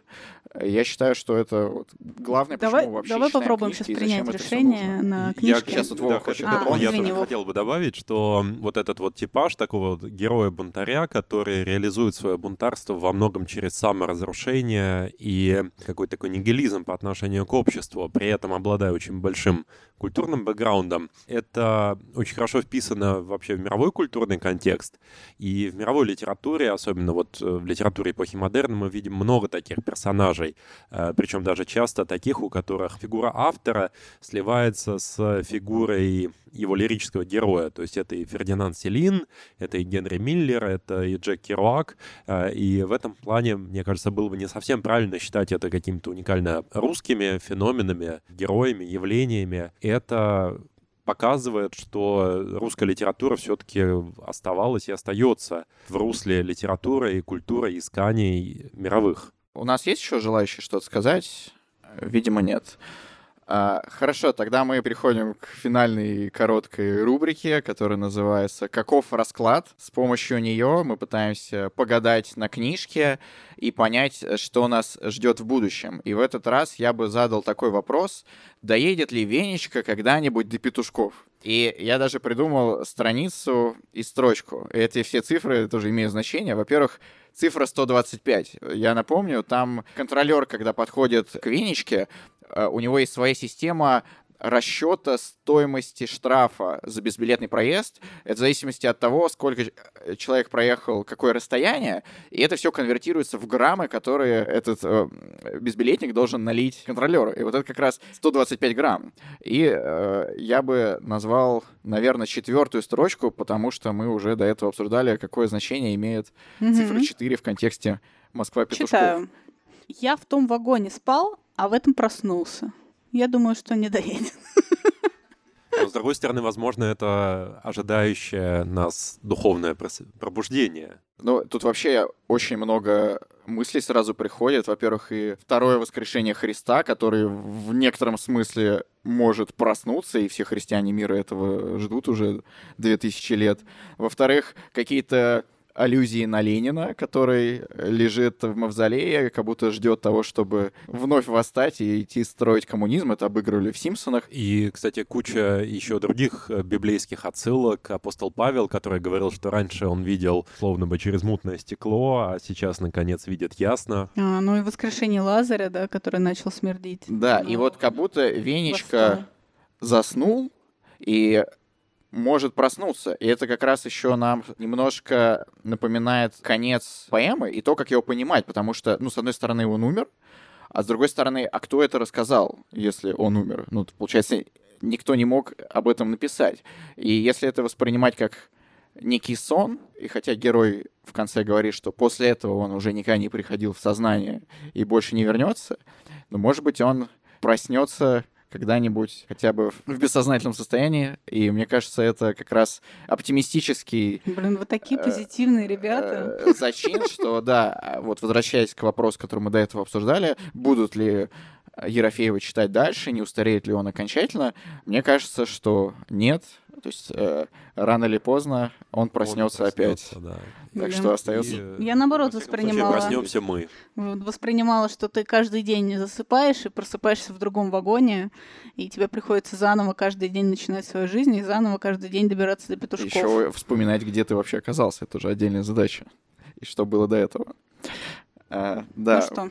Я считаю, что это вот главное, давай, почему вообще Давай попробуем сейчас принять решение на книжке. Я, сейчас вот Вова да, хочет. А, я извини, тоже хотел бы добавить, что вот этот вот типаж такого вот героя-бунтаря, который реализует свое бунтарство во многом через саморазрушение и какой-то такой нигилизм по отношению к обществу, при этом обладая очень большим культурным бэкграундом, это очень хорошо вписано вообще в мировой культурный контекст. И в мировой литературе, особенно вот э, в литературе эпохи модерна, мы видим много таких персонажей, э, причем даже часто таких, у которых фигура автора сливается с фигурой его лирического героя. То есть это и Фердинанд Селин, это и Генри Миллер, это и Джек Керуак. Э, и в этом плане, мне кажется, было бы не совсем правильно считать это какими-то уникально русскими феноменами, героями, явлениями. Это показывает, что русская литература все-таки оставалась и остается в русле литературы и культуры исканий мировых. У нас есть еще желающие что-то сказать? Видимо, нет. А, хорошо, тогда мы переходим к финальной короткой рубрике, которая называется «Каков расклад?». С помощью нее мы пытаемся погадать на книжке и понять, что нас ждет в будущем. И в этот раз я бы задал такой вопрос, доедет ли Венечка когда-нибудь до петушков? И я даже придумал страницу и строчку. Эти все цифры тоже имеют значение. Во-первых, цифра 125. Я напомню, там контролер, когда подходит к Венечке, у него есть своя система расчета стоимости штрафа за безбилетный проезд. Это в зависимости от того, сколько э, человек проехал, какое расстояние, и это все конвертируется в граммы, которые этот э, безбилетник должен налить контролеру. И вот это как раз 125 грамм. И э, я бы назвал, наверное, четвертую строчку, потому что мы уже до этого обсуждали, какое значение имеет Мгм. цифра 4 в контексте Москва-Петушков. Читаю. Я в том вагоне спал, а в этом проснулся. Я думаю, что не доедет. Но, с другой стороны, возможно, это ожидающее нас духовное пробуждение. Ну, тут вообще очень много мыслей сразу приходит. Во-первых, и второе воскрешение Христа, который в некотором смысле может проснуться, и все христиане мира этого ждут уже 2000 лет. Во-вторых, какие-то аллюзии на Ленина, который лежит в мавзолее, как будто ждет того, чтобы вновь восстать и идти строить коммунизм. Это обыгрывали в «Симпсонах». И, кстати, куча еще других э, библейских отсылок. Апостол Павел, который говорил, что раньше он видел, словно бы, через мутное стекло, а сейчас, наконец, видит ясно. А, ну и воскрешение Лазаря, да, который начал смердить. Да, и Ну, вот как будто Венечка восстал. заснул и может проснуться. И это как раз еще нам немножко напоминает конец поэмы и то, как его понимать, потому что, ну, с одной стороны, он умер, а с другой стороны, а кто это рассказал, если он умер? Ну, получается, никто не мог об этом написать. И если это воспринимать как некий сон, и хотя герой в конце говорит, что после этого он уже никогда не приходил в сознание и больше не вернется, но, может быть, он проснется когда-нибудь хотя бы в бессознательном состоянии, и мне кажется, это как раз оптимистический Блин, вы такие Э, позитивные ребята. э, зачин, что да, вот возвращаясь к вопросу, который мы до этого обсуждали, будут ли Ерофеева читать дальше, не устареет ли он окончательно, мне кажется, что нет. То есть э, рано или поздно он проснется Он опять. проснётся, да. Так Блин. что остается. И, э, Я наоборот во всяком случае, воспринимала. проснемся мы. Воспринимала, что ты каждый день засыпаешь и просыпаешься в другом вагоне, и тебе приходится заново каждый день начинать свою жизнь и заново каждый день добираться до петушков. Еще вспоминать, где ты вообще оказался. Это уже отдельная задача. И что было до этого. А, да, Ну что,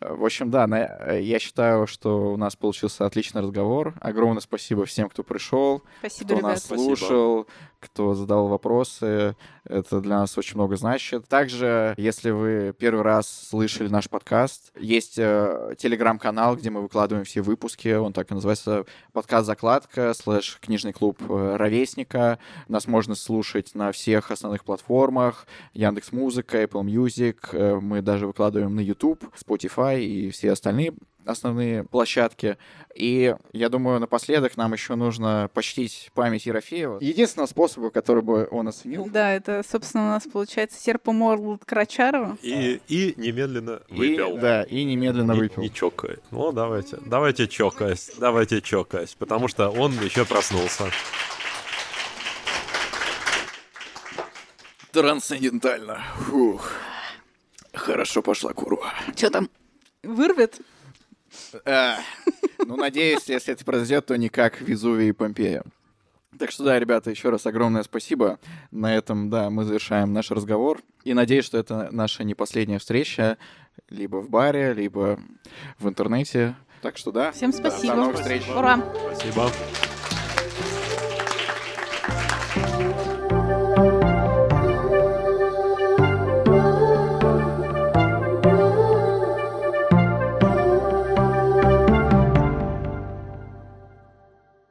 Э, В общем, да, на- э, я считаю, что у нас получился отличный разговор. Огромное спасибо всем, кто пришел, спасибо, кто ребят. нас Спасибо. слушал, кто задал вопросы. Это для нас очень много значит. Также, если вы первый раз слышали наш подкаст, есть э, телеграм-канал, где мы выкладываем все выпуски. Он так и называется подкаст «Закладка» слэш книжный клуб э, «Ровесника». Нас можно слушать на всех основных платформах. Яндекс Музыка, Apple Music. э, Мы даже выкладываем на YouTube, Spotify и все остальные основные площадки. И я думаю, напоследок нам еще нужно почтить память Ерофеева. Единственного способа, который бы он оценил. Да, это, собственно, у нас получается Серпомор Крачарова. И, и немедленно И, выпил. да, и немедленно Не- выпил. Не, чокай. Ну, давайте. Давайте чокаясь. Давайте чокаясь. Потому что он еще проснулся. Трансцендентально. Фух. Хорошо пошла курва. Что там? Вырвет? Ну, надеюсь, если это произойдет, то не как Везувий и Помпея. Так что да, ребята, еще раз огромное спасибо. На этом, да, мы завершаем наш разговор. И надеюсь, что это наша не последняя встреча либо в баре, либо в интернете. Так что да. Всем Да, спасибо. До новых встреч. Ура! Спасибо.